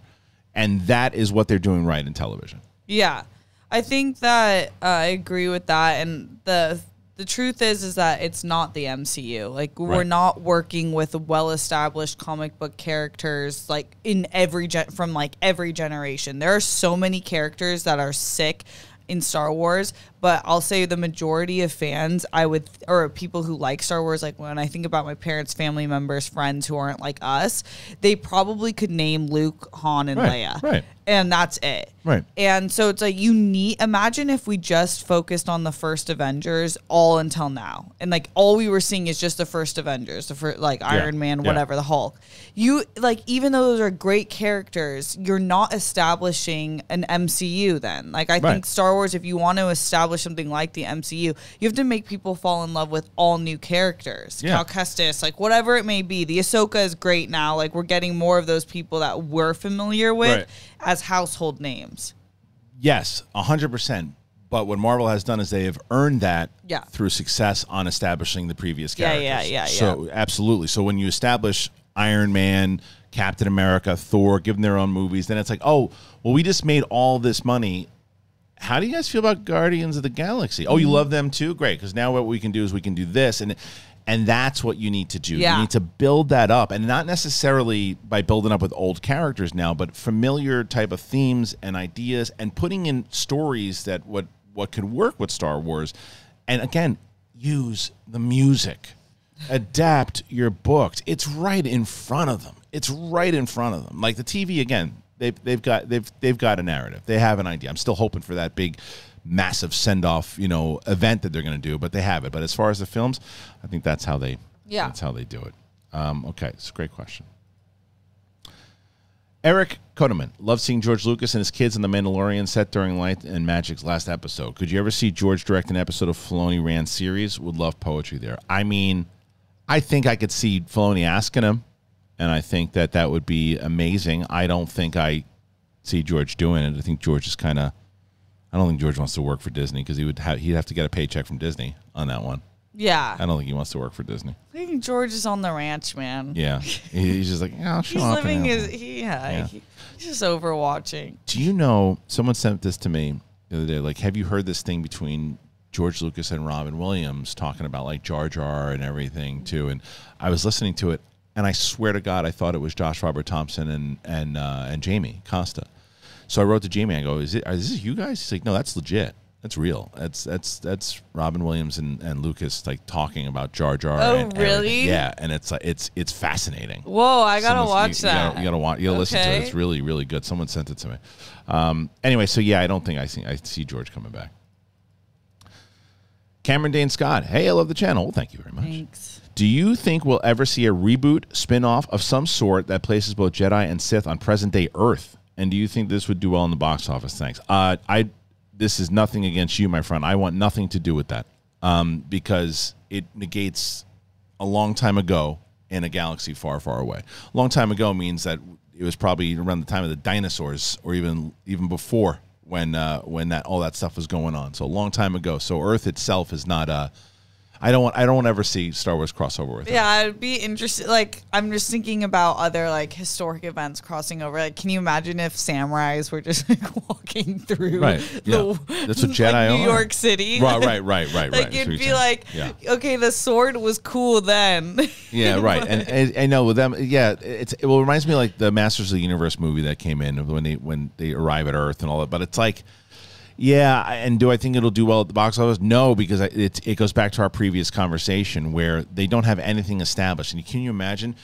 A: and that is what they're doing right in television.
C: Yeah, I think that uh, I agree with that, and the the truth is is that it's not the MCU. Like we're
A: Right.
C: not working with well established comic book characters like in every gen- from like every generation. There are so many characters that are sick in Star Wars, but I'll say the majority of fans, I would, or people who like Star Wars, like when I think about my parents, family members, friends who aren't like us, they probably could name Luke, Han, and
A: Right,
C: Leia,
A: right.
C: and that's it.
A: Right.
C: And so it's like you need imagine if we just focused on the first Avengers all until now. And like all we were seeing is just the first Avengers, the first like Iron Man,
A: yeah.
C: whatever, the Hulk. You like even though those are great characters, you're not establishing an MCU then. Like I
A: Right.
C: think Star Wars if you want to establish something like the MCU, you have to make people fall in love with all new characters.
A: Yeah.
C: Cal Kestis, like whatever it may be. The Ahsoka is great now. Like we're getting more of those people that we're familiar with
A: Right.
C: as household names.
A: Yes, hundred percent. But what Marvel has done is they have earned that
C: Yeah.
A: through success on establishing the previous
C: Yeah,
A: characters.
C: yeah, yeah, yeah.
A: So absolutely. So when you establish Iron Man, Captain America, Thor, give them their own movies, then it's like, oh, well, we just made all this money. How do you guys feel about Guardians of the Galaxy? Oh, you
C: Mm-hmm.
A: love them too? Great, because now what we can do is we can do this, and and that's what you need to do.
C: Yeah.
A: You need to build that up, and not necessarily by building up with old characters now, but familiar type of themes and ideas, and putting in stories that what what could work with Star Wars, and again, use the music, adapt your books. It's right in front of them. It's right in front of them. Like the TV again, they've they've got they've they've got a narrative. They have an idea. I'm still hoping for that big massive send off, you know, event that they're going to do, but they have it. But as far as the films, I think that's how they
C: Yeah.
A: that's how they do it. Um, okay, it's a great question. Eric Kodeman loved seeing George Lucas and his kids in the Mandalorian set during Light and Magic's last episode. Could you ever see George direct an episode of Filoni ran series? Would love poetry there. I mean, I think I could see Filoni asking him, and I think that that would be amazing. I don't think I see George doing it. I think George is kind of. I don't think George wants to work for Disney because he would have he'd have to get a paycheck from Disney on that one.
C: Yeah.
A: I don't think he wants to work for Disney.
C: I think George is on the ranch, man.
A: Yeah, he's just like, yeah, I'll show
C: He's
A: up
C: living his he, yeah,
A: Yeah.
C: he- he's just overwatching.
A: Do you know someone sent this to me the other day? Like, have you heard this thing between George Lucas and Robin Williams talking about like Jar Jar and everything too? And I was listening to it, and I swear to God, I thought it was Josh Robert Thompson and and uh, and Jamie Costa. So I wrote to Jamie. I go, "Is it? Is this you guys?" He's like, "No, that's legit. That's real. That's that's that's Robin Williams and, and Lucas like talking about Jar Jar."
C: Oh,
A: and
C: really?
A: Yeah, and it's like it's it's fascinating.
C: Whoa, I gotta
A: Someone's-
C: watch
A: you, you
C: that.
A: Gotta, you gotta watch. You gotta listen to it. It's really, really good. Someone sent it to me. Um, anyway, so yeah, I don't think I see. I see George coming back. Cameron Dane Scott. Hey, I love the channel. Well, thank you very much.
C: Thanks.
A: Do you think we'll ever see a reboot, spin off of some sort that places both Jedi and Sith on present day Earth? And do you think this would do well in the box office? Thanks. Uh, I. This is nothing against you, my friend. I want nothing to do with that um, because it negates a long time ago in a galaxy far, far away. A long time ago means that it was probably around the time of the dinosaurs, or even even before when uh, when that all that stuff was going on. So a long time ago. So Earth itself is not a I don't want I don't ever see Star Wars crossover with it.
C: Yeah, it'd be interesting. Like, I'm just thinking about other like historic events crossing over. Like, can you imagine if samurais were just like walking through
A: Right,
C: the,
A: yeah. That's what Jedi like,
C: New
A: are.
C: York City?
A: Right, right, right, right, right.
C: like,
A: what
C: it'd be
A: saying.
C: like,
A: yeah.
C: okay, the sword was cool then.
A: Yeah, right. And, and I know with them, yeah, it's it, well, it reminds me of like the Masters of the Universe movie that came in when they when they arrive at Earth and all that. But it's like, yeah, and do I think it'll do well at the box office? No, because it it goes back to our previous conversation where they don't have anything established. And can you imagine?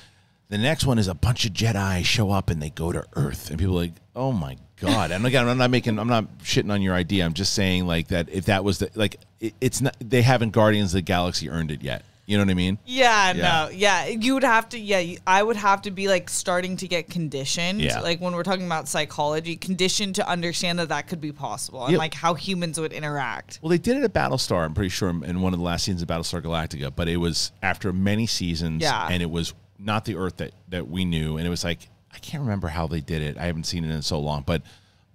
A: The next one is a bunch of Jedi show up and they go to Earth, and people are like, oh my god. And again, I'm not making, I'm not shitting on your idea. I'm just saying like that if that was the like, it, it's not they haven't Guardians of the Galaxy earned it yet. You know what I mean?
C: Yeah,
A: Yeah.
C: no, yeah. You would have to, yeah. I would have to be like starting to get conditioned,
A: Yeah.
C: like when we're talking about psychology, conditioned to understand that that could be possible and
A: Yeah.
C: like how humans would interact.
A: Well, they did it at Battlestar. I'm pretty sure in one of the last seasons of Battlestar Galactica, but it was after many seasons,
C: Yeah.
A: and it was not the Earth that that we knew, and it was like I can't remember how they did it. I haven't seen it in so long, but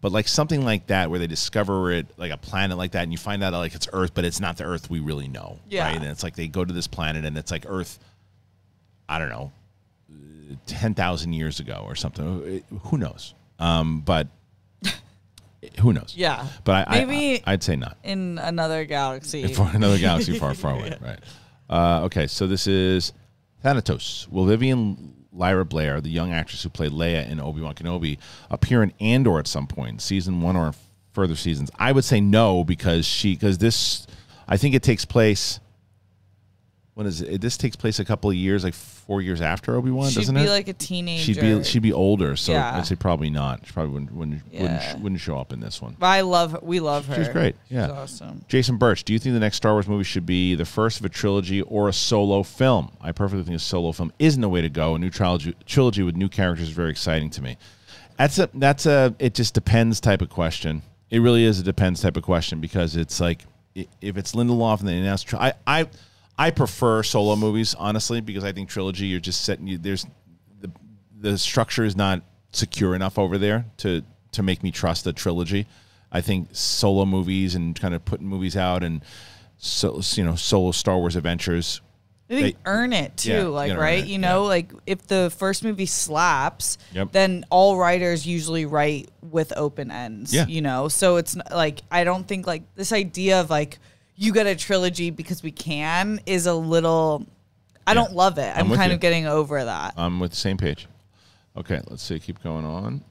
A: but like something like that where they discover it like a planet like that, and you find out like it's Earth, but it's not the Earth we really know,
C: Yeah.
A: right? And it's like they go to this planet, and it's like Earth. I don't know, ten thousand years ago or something. Who knows? Um, but who knows?
C: Yeah.
A: But I,
C: Maybe-
A: I, I'd say not
C: In another galaxy.
A: for another galaxy far, far away. Right. Uh, okay, so this is Thanatos. Will Vivian Lyra Blair, the young actress who played Leia in Obi Wan Kenobi, appear in Andor at some point, season one or further seasons? I would say no because she because this, I think it takes place. When is it? This takes place a couple of years, like four years after Obi Wan,
C: She'd
A: doesn't
C: be
A: it?
C: like a teenager.
A: she'd be she'd be older, so
C: Yeah.
A: I'd say probably not. She probably wouldn't wouldn't,
C: Yeah.
A: wouldn't wouldn't show up in this one.
C: But I love. We love her.
A: She's great. Yeah.
C: She's awesome.
A: Jason Birch, do you think the next Star Wars movie should be the first of a trilogy or a solo film? I perfectly think a solo film isn't the way to go. A new trilogy, trilogy with new characters is very exciting to me. That's a that's a it just depends type of question. It really is a depends type of question because it's like i- if it's Lindelof and they announce tri- I I I prefer solo movies honestly because I think trilogy you're just setting you there's the the structure is not secure enough over there to to make me trust a trilogy. I think solo movies and kind of putting movies out and so you know solo Star Wars adventures.
C: I think
A: They-
C: earn it too,
A: Yeah,
C: like
A: you gotta earn
C: right? You know,
A: yeah.
C: like if the first movie slaps,
A: Yep.
C: then all writers usually write with open ends.
A: Yeah.
C: You know, so it's like I don't think like this idea of like you get a trilogy because we can is a little. I don't love it. I'm,
A: with
C: kind
A: you.
C: of getting over that.
A: I'm with the same page. Okay, let's see. Keep going on.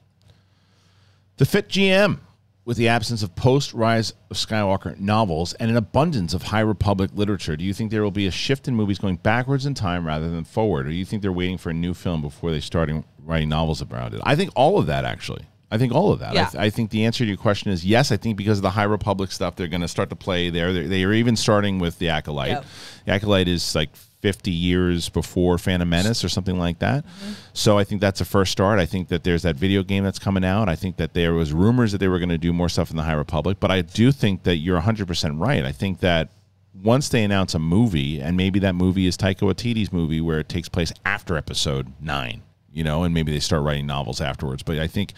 A: The Fit GM. With the absence of post Rise of Skywalker novels and an abundance of High Republic literature, do you think there will be a shift in movies going backwards in time rather than forward? Or do you think they're waiting for a new film before they start writing novels about it? I think all of that, actually. I think all of that. I, th- I think the answer to your question is yes. I think because of the High Republic stuff, they're going to start to play there. They're, they are even starting with the Acolyte.
C: Yep.
A: The Acolyte is like 50 years before Phantom Menace or something like that. Mm-hmm. So I think that's a first start. I think that there's that video game that's coming out. I think that there was rumors that they were going to do more stuff in the High Republic, but I do think that you're 100% right. I think that once they announce a movie, and maybe that movie is Taika Waititi's movie where it takes place after episode 9, you know, and maybe they start writing novels afterwards. But I think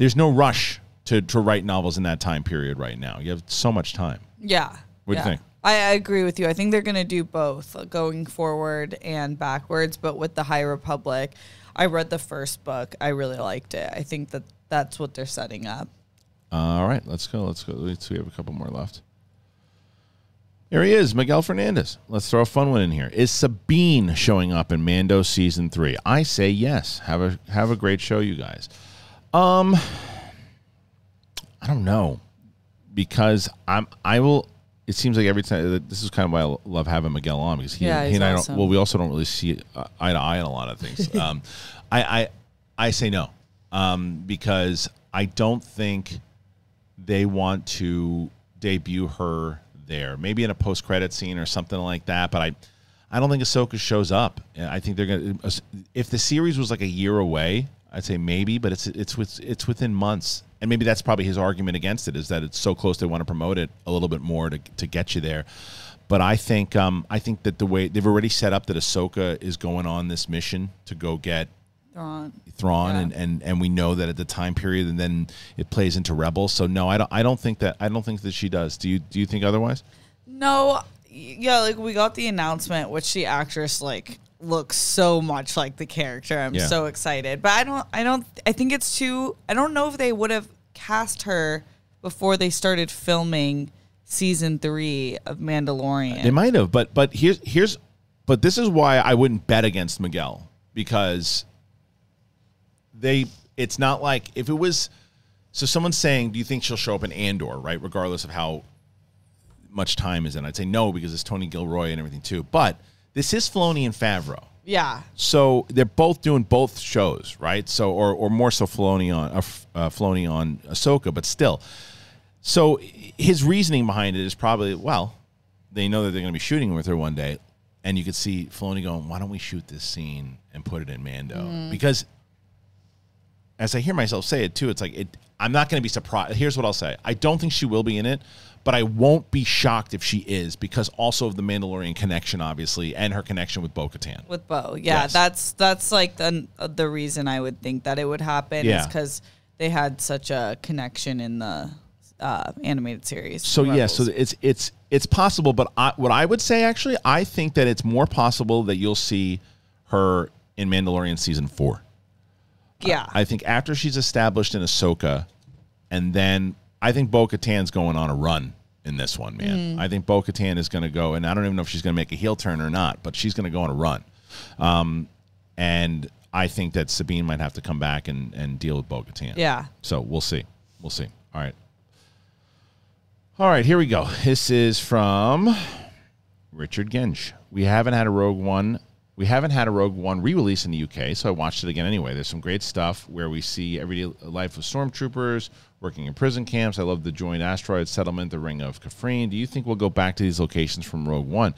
A: there's no rush to, to write novels in that time period right now. You have so much time.
C: Yeah.
A: What do you think?
C: I, I agree with you. I think they're going to do both, going forward and backwards. But with the High Republic, I read the first book. I really liked it. I think that that's what they're setting up.
A: All right, let's go. Let's go. Let's. We have a couple more left. Here he is, Miguel Fernandez. Let's throw a fun one in here. Is Sabine showing up in Mando season three? I say yes. Have a have a great show, you guys. Um, I don't know because I'm I will. It seems like every time this is kind of why I love having Miguel on because he,
C: Yeah,
A: he and I
C: awesome.
A: don't. Well, we also don't really see uh, eye to eye on a lot of things. um, I, I I say no um, because I don't think they want to debut her there. Maybe in a post credit scene or something like that. But I, I don't think Ahsoka shows up. I think they're gonna. If the series was like a year away, I'd say maybe. But it's it's with it's within months, and maybe that's probably his argument against it is that it's so close they want to promote it a little bit more to to get you there. But I think um, I think that the way they've already set up that Ahsoka is going on this mission to go get
C: Thrawn.
A: Thrawn,
C: Yeah.
A: and, and and we know that at the time period, and then it plays into Rebels. So no, I don't. I don't think that. I don't think that she does. Do you? Do you think otherwise?
C: No, yeah, like we got the announcement, which the actress like looks so much like the character. I'm
A: Yeah.
C: so excited, but I don't, I don't, I think it's too. I don't know if they would have cast her before they started filming season three of Mandalorian.
A: They might have, but but here's here's but this is why I wouldn't bet against Miguel because they it's not like if it was so someone's saying, Do you think she'll show up in Andor, right? Regardless of how much time is in. I'd say no because it's Tony Gilroy and everything too. But this is Filoni and Favreau.
C: yeah,
A: So they're both doing both shows, right? So or or more so Filoni on uh, uh, Filoni on Ahsoka, but still. So his reasoning behind it is probably well, they know that they're going to be shooting with her one day, and you could see Filoni going, "Why don't we shoot this scene and put it in Mando?" Because as I hear myself say it too, it's like it. I'm not going to be surprised. Here's what I'll say: I don't think she will be in it, but I won't be shocked if she is, because also of the Mandalorian connection, obviously, and her connection with Bo-Katan.
C: with Bo. Yeah,
A: Yes.
C: that's that's like the the reason I would think that it would happen
A: Yeah.
C: is because they had such a connection in the uh, animated series.
A: So yeah, so it's it's it's possible, but I, what I would say actually, I think that it's more possible that you'll see her in Mandalorian season four.
C: yeah,
A: I think after she's established in Ahsoka, and then I think Bo Katan's going on a run in this one, man. I think Bo Katan is going to go, and I don't even know if she's going to make a heel turn or not, but she's going to go on a run. Um, and I think that Sabine might have to come back and, and deal with Bo Katan.
C: yeah.
A: So we'll see. We'll see. All right. All right, here we go. This is from Richard Gensch. We haven't had a Rogue One. We haven't had a Rogue One re-release in the UK, so I watched it again anyway. There's some great stuff where we see everyday life of stormtroopers working in prison camps. I love the joint asteroid settlement, the Ring of Kafrene. Do you think we'll go back to these locations from Rogue One?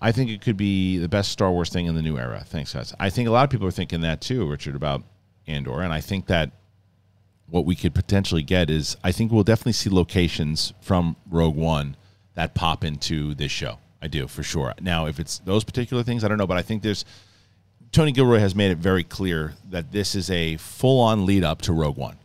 A: I think it could be the best Star Wars thing in the new era. Thanks, guys. I think a lot of people are thinking that too, Richard, about Andor, and I think that what we could potentially get is I think we'll definitely see locations from Rogue One that pop into this show. I do for sure. Now, if it's those particular things, I don't know, but I think there's Tony Gilroy has made it very clear that this is a full-on lead up to Rogue One.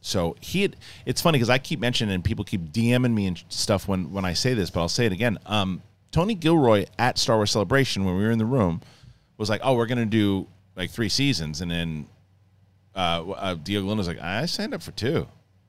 A: So he, had, it's funny because I keep mentioning and people keep DMing me and stuff when when I say this, but I'll say it again. Um, Tony Gilroy at Star Wars Celebration when we were in the room was like, "Oh, we're gonna do like three seasons," and then uh, uh, Diego Luna's like, I signed up for two.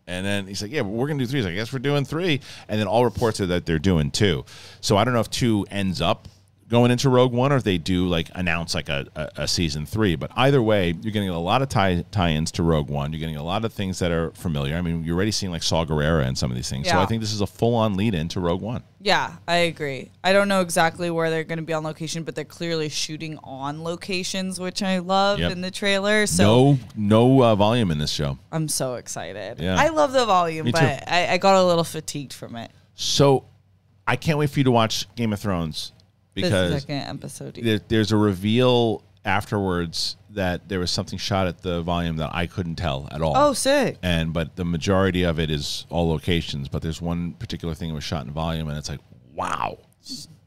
A: And then he's like, Yeah, we're to do three. He's like, I guess we're doing three. And then all reports are that they're doing two. So I don't know if two ends up going into Rogue One or if they do like announce like a, a, a season three. But either way, you're getting a lot of tie, tie-ins to Rogue One. You're getting a lot of things that are familiar. I mean, you're already seeing like Saw Gerrera and some of these things. So
C: Yeah.
A: I think this is a full-on lead into Rogue One.
C: Yeah, I agree. I don't know exactly where they're going to be on location, but they're clearly shooting on locations, which I love
A: Yep.
C: in the trailer. So
A: no no uh, volume in this show.
C: I'm so excited.
A: Yeah.
C: I love the volume,
A: Me too.
C: but I, I got a little fatigued from it.
A: So I can't wait for you to watch Game of Thrones
C: The
A: because
C: second episode.
A: there, there's a reveal afterwards that there was something shot at the volume that I couldn't tell at all.
C: Oh, sick.
A: And but the majority of it is all locations, but there's one particular thing that was shot in volume, and it's like, wow,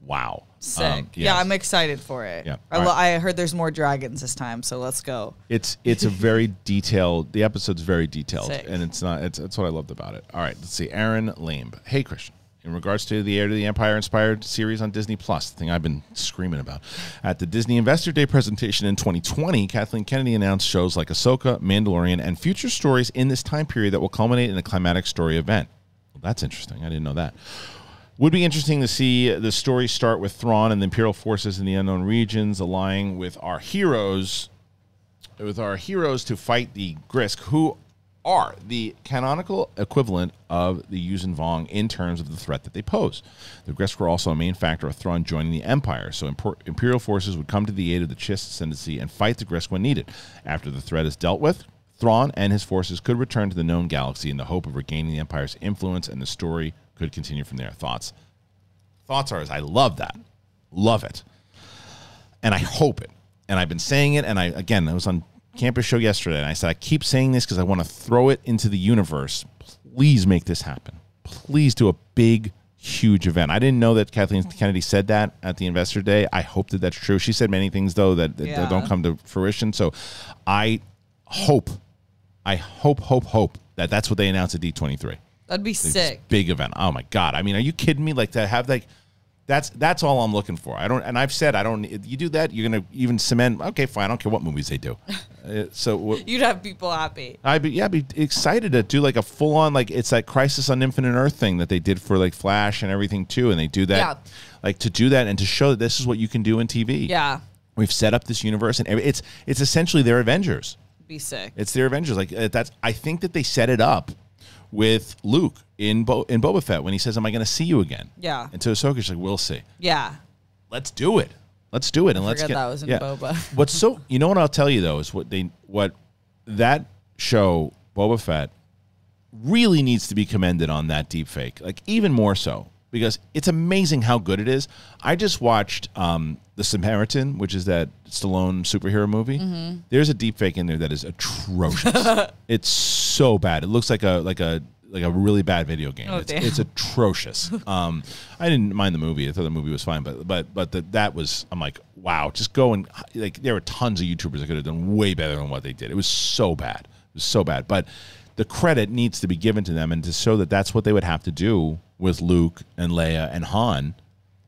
A: wow,
C: Sick.
A: Um,
C: Yeah. I'm excited for it.
A: Yeah.
C: I,
A: right.
C: I heard there's more dragons this time, so let's go.
A: It's it's a very detailed. The episode's very detailed,
C: Sick.
A: and it's not. It's that's what I loved about it. All right, let's see. Aaron Lamb. Hey Kristian. In regards to the Heir to the Empire inspired series on Disney Plus, the thing I've been screaming about. At the Disney Investor Day presentation in 2020, Kathleen Kennedy announced shows like Ahsoka, Mandalorian, and future stories in this time period that will culminate in a climatic story event. Well, that's interesting. I didn't know that. Would be interesting to see the story start with Thrawn and the Imperial forces in the unknown regions, allying with our heroes, with our heroes to fight the Grysk, who are the canonical equivalent of the Yuuzhan Vong in terms of the threat that they pose. The Grysk were also a main factor of Thrawn joining the Empire, so Imperial forces would come to the aid of the Chiss ascendancy and fight the Grysk when needed. After the threat is dealt with, Thrawn and his forces could return to the known galaxy in the hope of regaining the Empire's influence, and the story could continue from there. Thoughts? Thoughts are, I love that. Love it and I hope it. And I've been saying it, and I again, I was on Campea's show yesterday, and I said I keep saying this because I want to throw it into the universe. Please make this happen. Please do a big, huge event. I didn't know that Kathleen mm-hmm. Kennedy said that at the Investor Day. I hope that that's true. She said many things though that, that
C: Yeah.
A: don't come to fruition. So I hope, I hope, hope, hope that that's what they announced at D twenty three
C: That'd be sick.
A: big event. Oh my god! I mean, are you kidding me? Like to have like That's that's all I'm looking for. I don't, and I've said I don't. You do that, you're gonna even cement. Okay, fine. I don't care what movies they do. Uh, so what,
C: You'd have people happy.
A: I'd be yeah, be excited to do like a full on like it's that Crisis on Infinite Earth thing that they did for like Flash and everything too, and they do that
C: Yeah.
A: like to do that and to show that this is what you can do in TV.
C: Yeah.
A: we've set up this universe and it's it's essentially their Avengers.
C: Be sick.
A: It's their Avengers. Like uh, that's I think that they set it up with Luke in Bo- in Boba Fett when he says, "Am I going to see you again?"
C: Yeah.
A: and to Ahsoka's like, "We'll see.
C: Yeah.
A: Let's do it. Let's do it, and let's get."
C: that was in Boba.
A: What's so you know what I'll tell you though is what they what that show Boba Fett really needs to be commended on that deep fake, like even more so because it's amazing how good it is. I just watched um, The Samaritan, which is that Stallone superhero movie.
C: Mm-hmm.
A: There's a deep fake in there that is atrocious. it's so bad. It looks like a like a like a really bad video game.
C: Oh,
A: it's, it's atrocious. Um, I didn't mind the movie. I thought the movie was fine, but but but the, that was I'm like, wow, just go and like there were tons of YouTubers that could have done way better than what they did. It was so bad. It was so bad. But the credit needs to be given to them and to show that that's what they would have to do with Luke and Leia and Han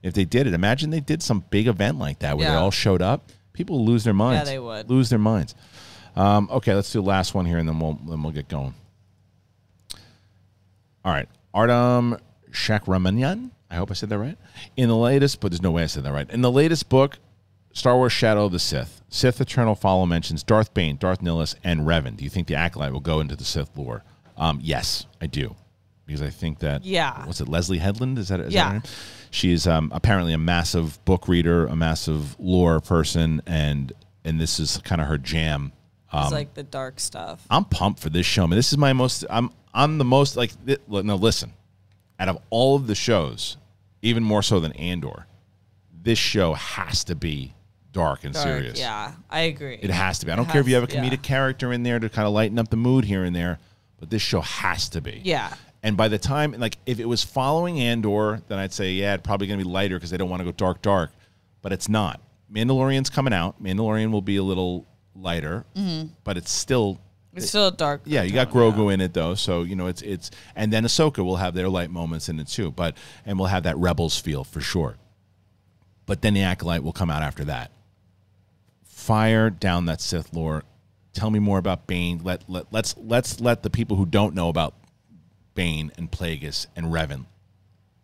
A: if they did it. Imagine they did some big event like that where they all showed up. People would lose their minds.
C: Yeah, they would.
A: lose their minds. Um, okay, let's do the last one here, and then we'll then we'll get going. All right, Artem Shakramanyan. I hope I said that right. In the latest, but there's no way I said that right. In the latest book, Star Wars: Shadow of the Sith, Sith Eternal Follow mentions Darth Bane, Darth Nihilus, and Revan. Do you think the acolyte will go into the Sith lore? Um, yes, I do, because I think that
C: Yeah.
A: what's it? Leslie Headland is that? Is
C: Yeah.
A: That her name? She's um, apparently a massive book reader, a massive lore person, and and this is kind of her jam. Um,
C: it's like the dark stuff.
A: I'm pumped for this show. Man, this is my most. I'm I'm the most like. thi- No, listen. Out of all of the shows, even more so than Andor, this show has to be dark and
C: Dark,
A: serious.
C: Yeah, I agree.
A: It has to be. I don't care if you have a comedic
C: yeah.
A: character in there to kind of lighten up the mood here and there, but this show has to be.
C: Yeah.
A: And by the time, like, if it was following Andor, then I'd say, yeah, it's probably going to be lighter because they don't want to go dark, dark. But it's not. Mandalorian's coming out. Mandalorian will be a little lighter, mm-hmm. but it's still
C: It's still a dark.
A: yeah, you got Grogu in it though, so you know it's it's and then Ahsoka will have their light moments in it too, but and we'll have that Rebels feel for sure. But then the acolyte will come out after that. Fire down that Sith lore. Tell me more about Bane. Let let let's let's let the people who don't know about Bane and Plagueis and Revan.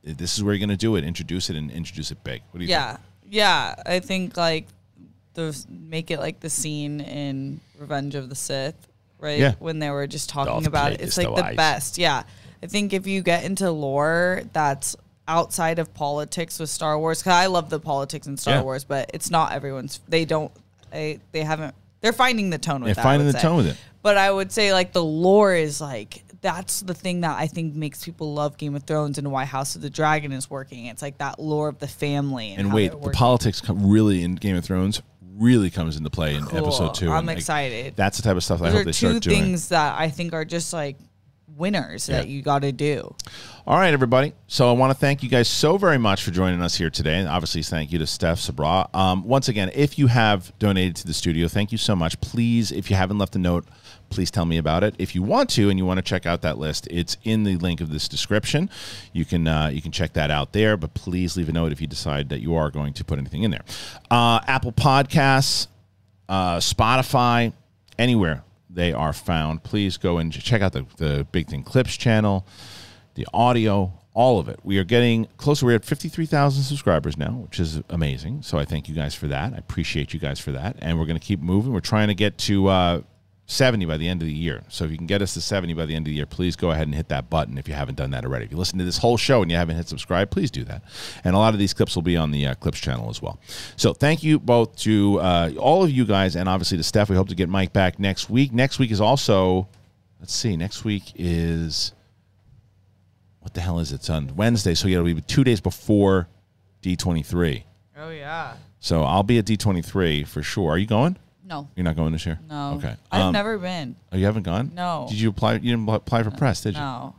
A: This is where you're going to do it. Introduce it and introduce it big. What do you
C: Yeah,
A: think?
C: yeah. Yeah. I think like the make it like the scene in Revenge of the Sith, right?
A: Yeah.
C: When they were just talking
A: Darth
C: about it, it's like
A: the
C: best. Yeah, I think if you get into lore that's outside of politics with Star Wars, because I love the politics in Star
A: Yeah.
C: Wars, but it's not everyone's. They don't. They they haven't. They're finding the tone with
A: They're
C: that.
A: Finding the
C: say.
A: tone with it.
C: But I would say like the lore is like that's the thing that I think makes people love Game of Thrones and why House of the Dragon is working. It's like that lore of the family. And,
A: And wait, the politics come really in Game of Thrones really comes into play in
C: Cool.
A: episode two.
C: I'm
A: and, like,
C: excited.
A: that's the type of stuff I
C: Those
A: hope
C: are
A: they
C: two
A: start doing.
C: things that I think are just like winners that you got to do.
A: All right, everybody. So I want to thank you guys so very much for joining us here today. And obviously, thank you to Steph Sabraw. Um, once again, if you have donated to the studio, thank you so much. Please, if you haven't left a note, please tell me about it. If you want to and you want to check out that list, it's in the link of this description. You can uh, you can check that out there. But please leave a note if you decide that you are going to put anything in there. Uh, Apple Podcasts, uh, Spotify, anywhere they are found. Please go and check out the, the Big Thing Clips channel, the audio, all of it. We are getting closer. We're at 53,000 subscribers now, which is amazing. So I thank you guys for that. I appreciate you guys for that. And we're going to keep moving. We're trying to get to uh, 70 by the end of the year. So if you can get us to 70 by the end of the year, please go ahead and hit that button if you haven't done that already. If you listen to this whole show and you haven't hit subscribe, please do that. And a lot of these clips will be on the uh, Clips channel as well. So thank you both to uh, all of you guys and obviously to Steph. We hope to get Mike back next week. Next week is also, let's see, next week is, what the hell is it? It's on Wednesday. So yeah, it'll be two days before D23.
C: Oh yeah.
A: So I'll be at D23 for sure. Are you going?
C: No.
A: You're not going this year?
C: No.
A: Okay.
C: I've
A: Um,
C: never been.
A: Oh, you haven't gone?
C: No.
A: Did you apply? You didn't apply for press, did you?
C: No.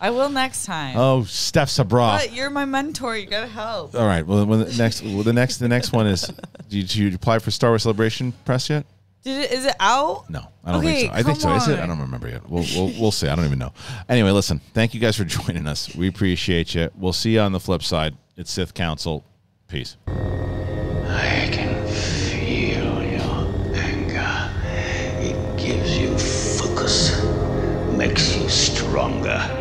C: I will next time.
A: Oh, Steph Sabraw.
C: But you're my mentor. You gotta help.
A: All right. Well, when the next, well, the next, the next one is. Did you, apply for Star Wars Celebration press yet?
C: Did it? Is it out?
A: No, I don't
C: Okay,
A: think so. I think so.
C: come
A: Is it? I don't remember yet. We'll, we'll we'll see. I don't even know. Anyway, listen. Thank you guys for joining us. We appreciate you. We'll see you on the flip side.
B: It's Sith Council. Peace.
D: Makes you stronger.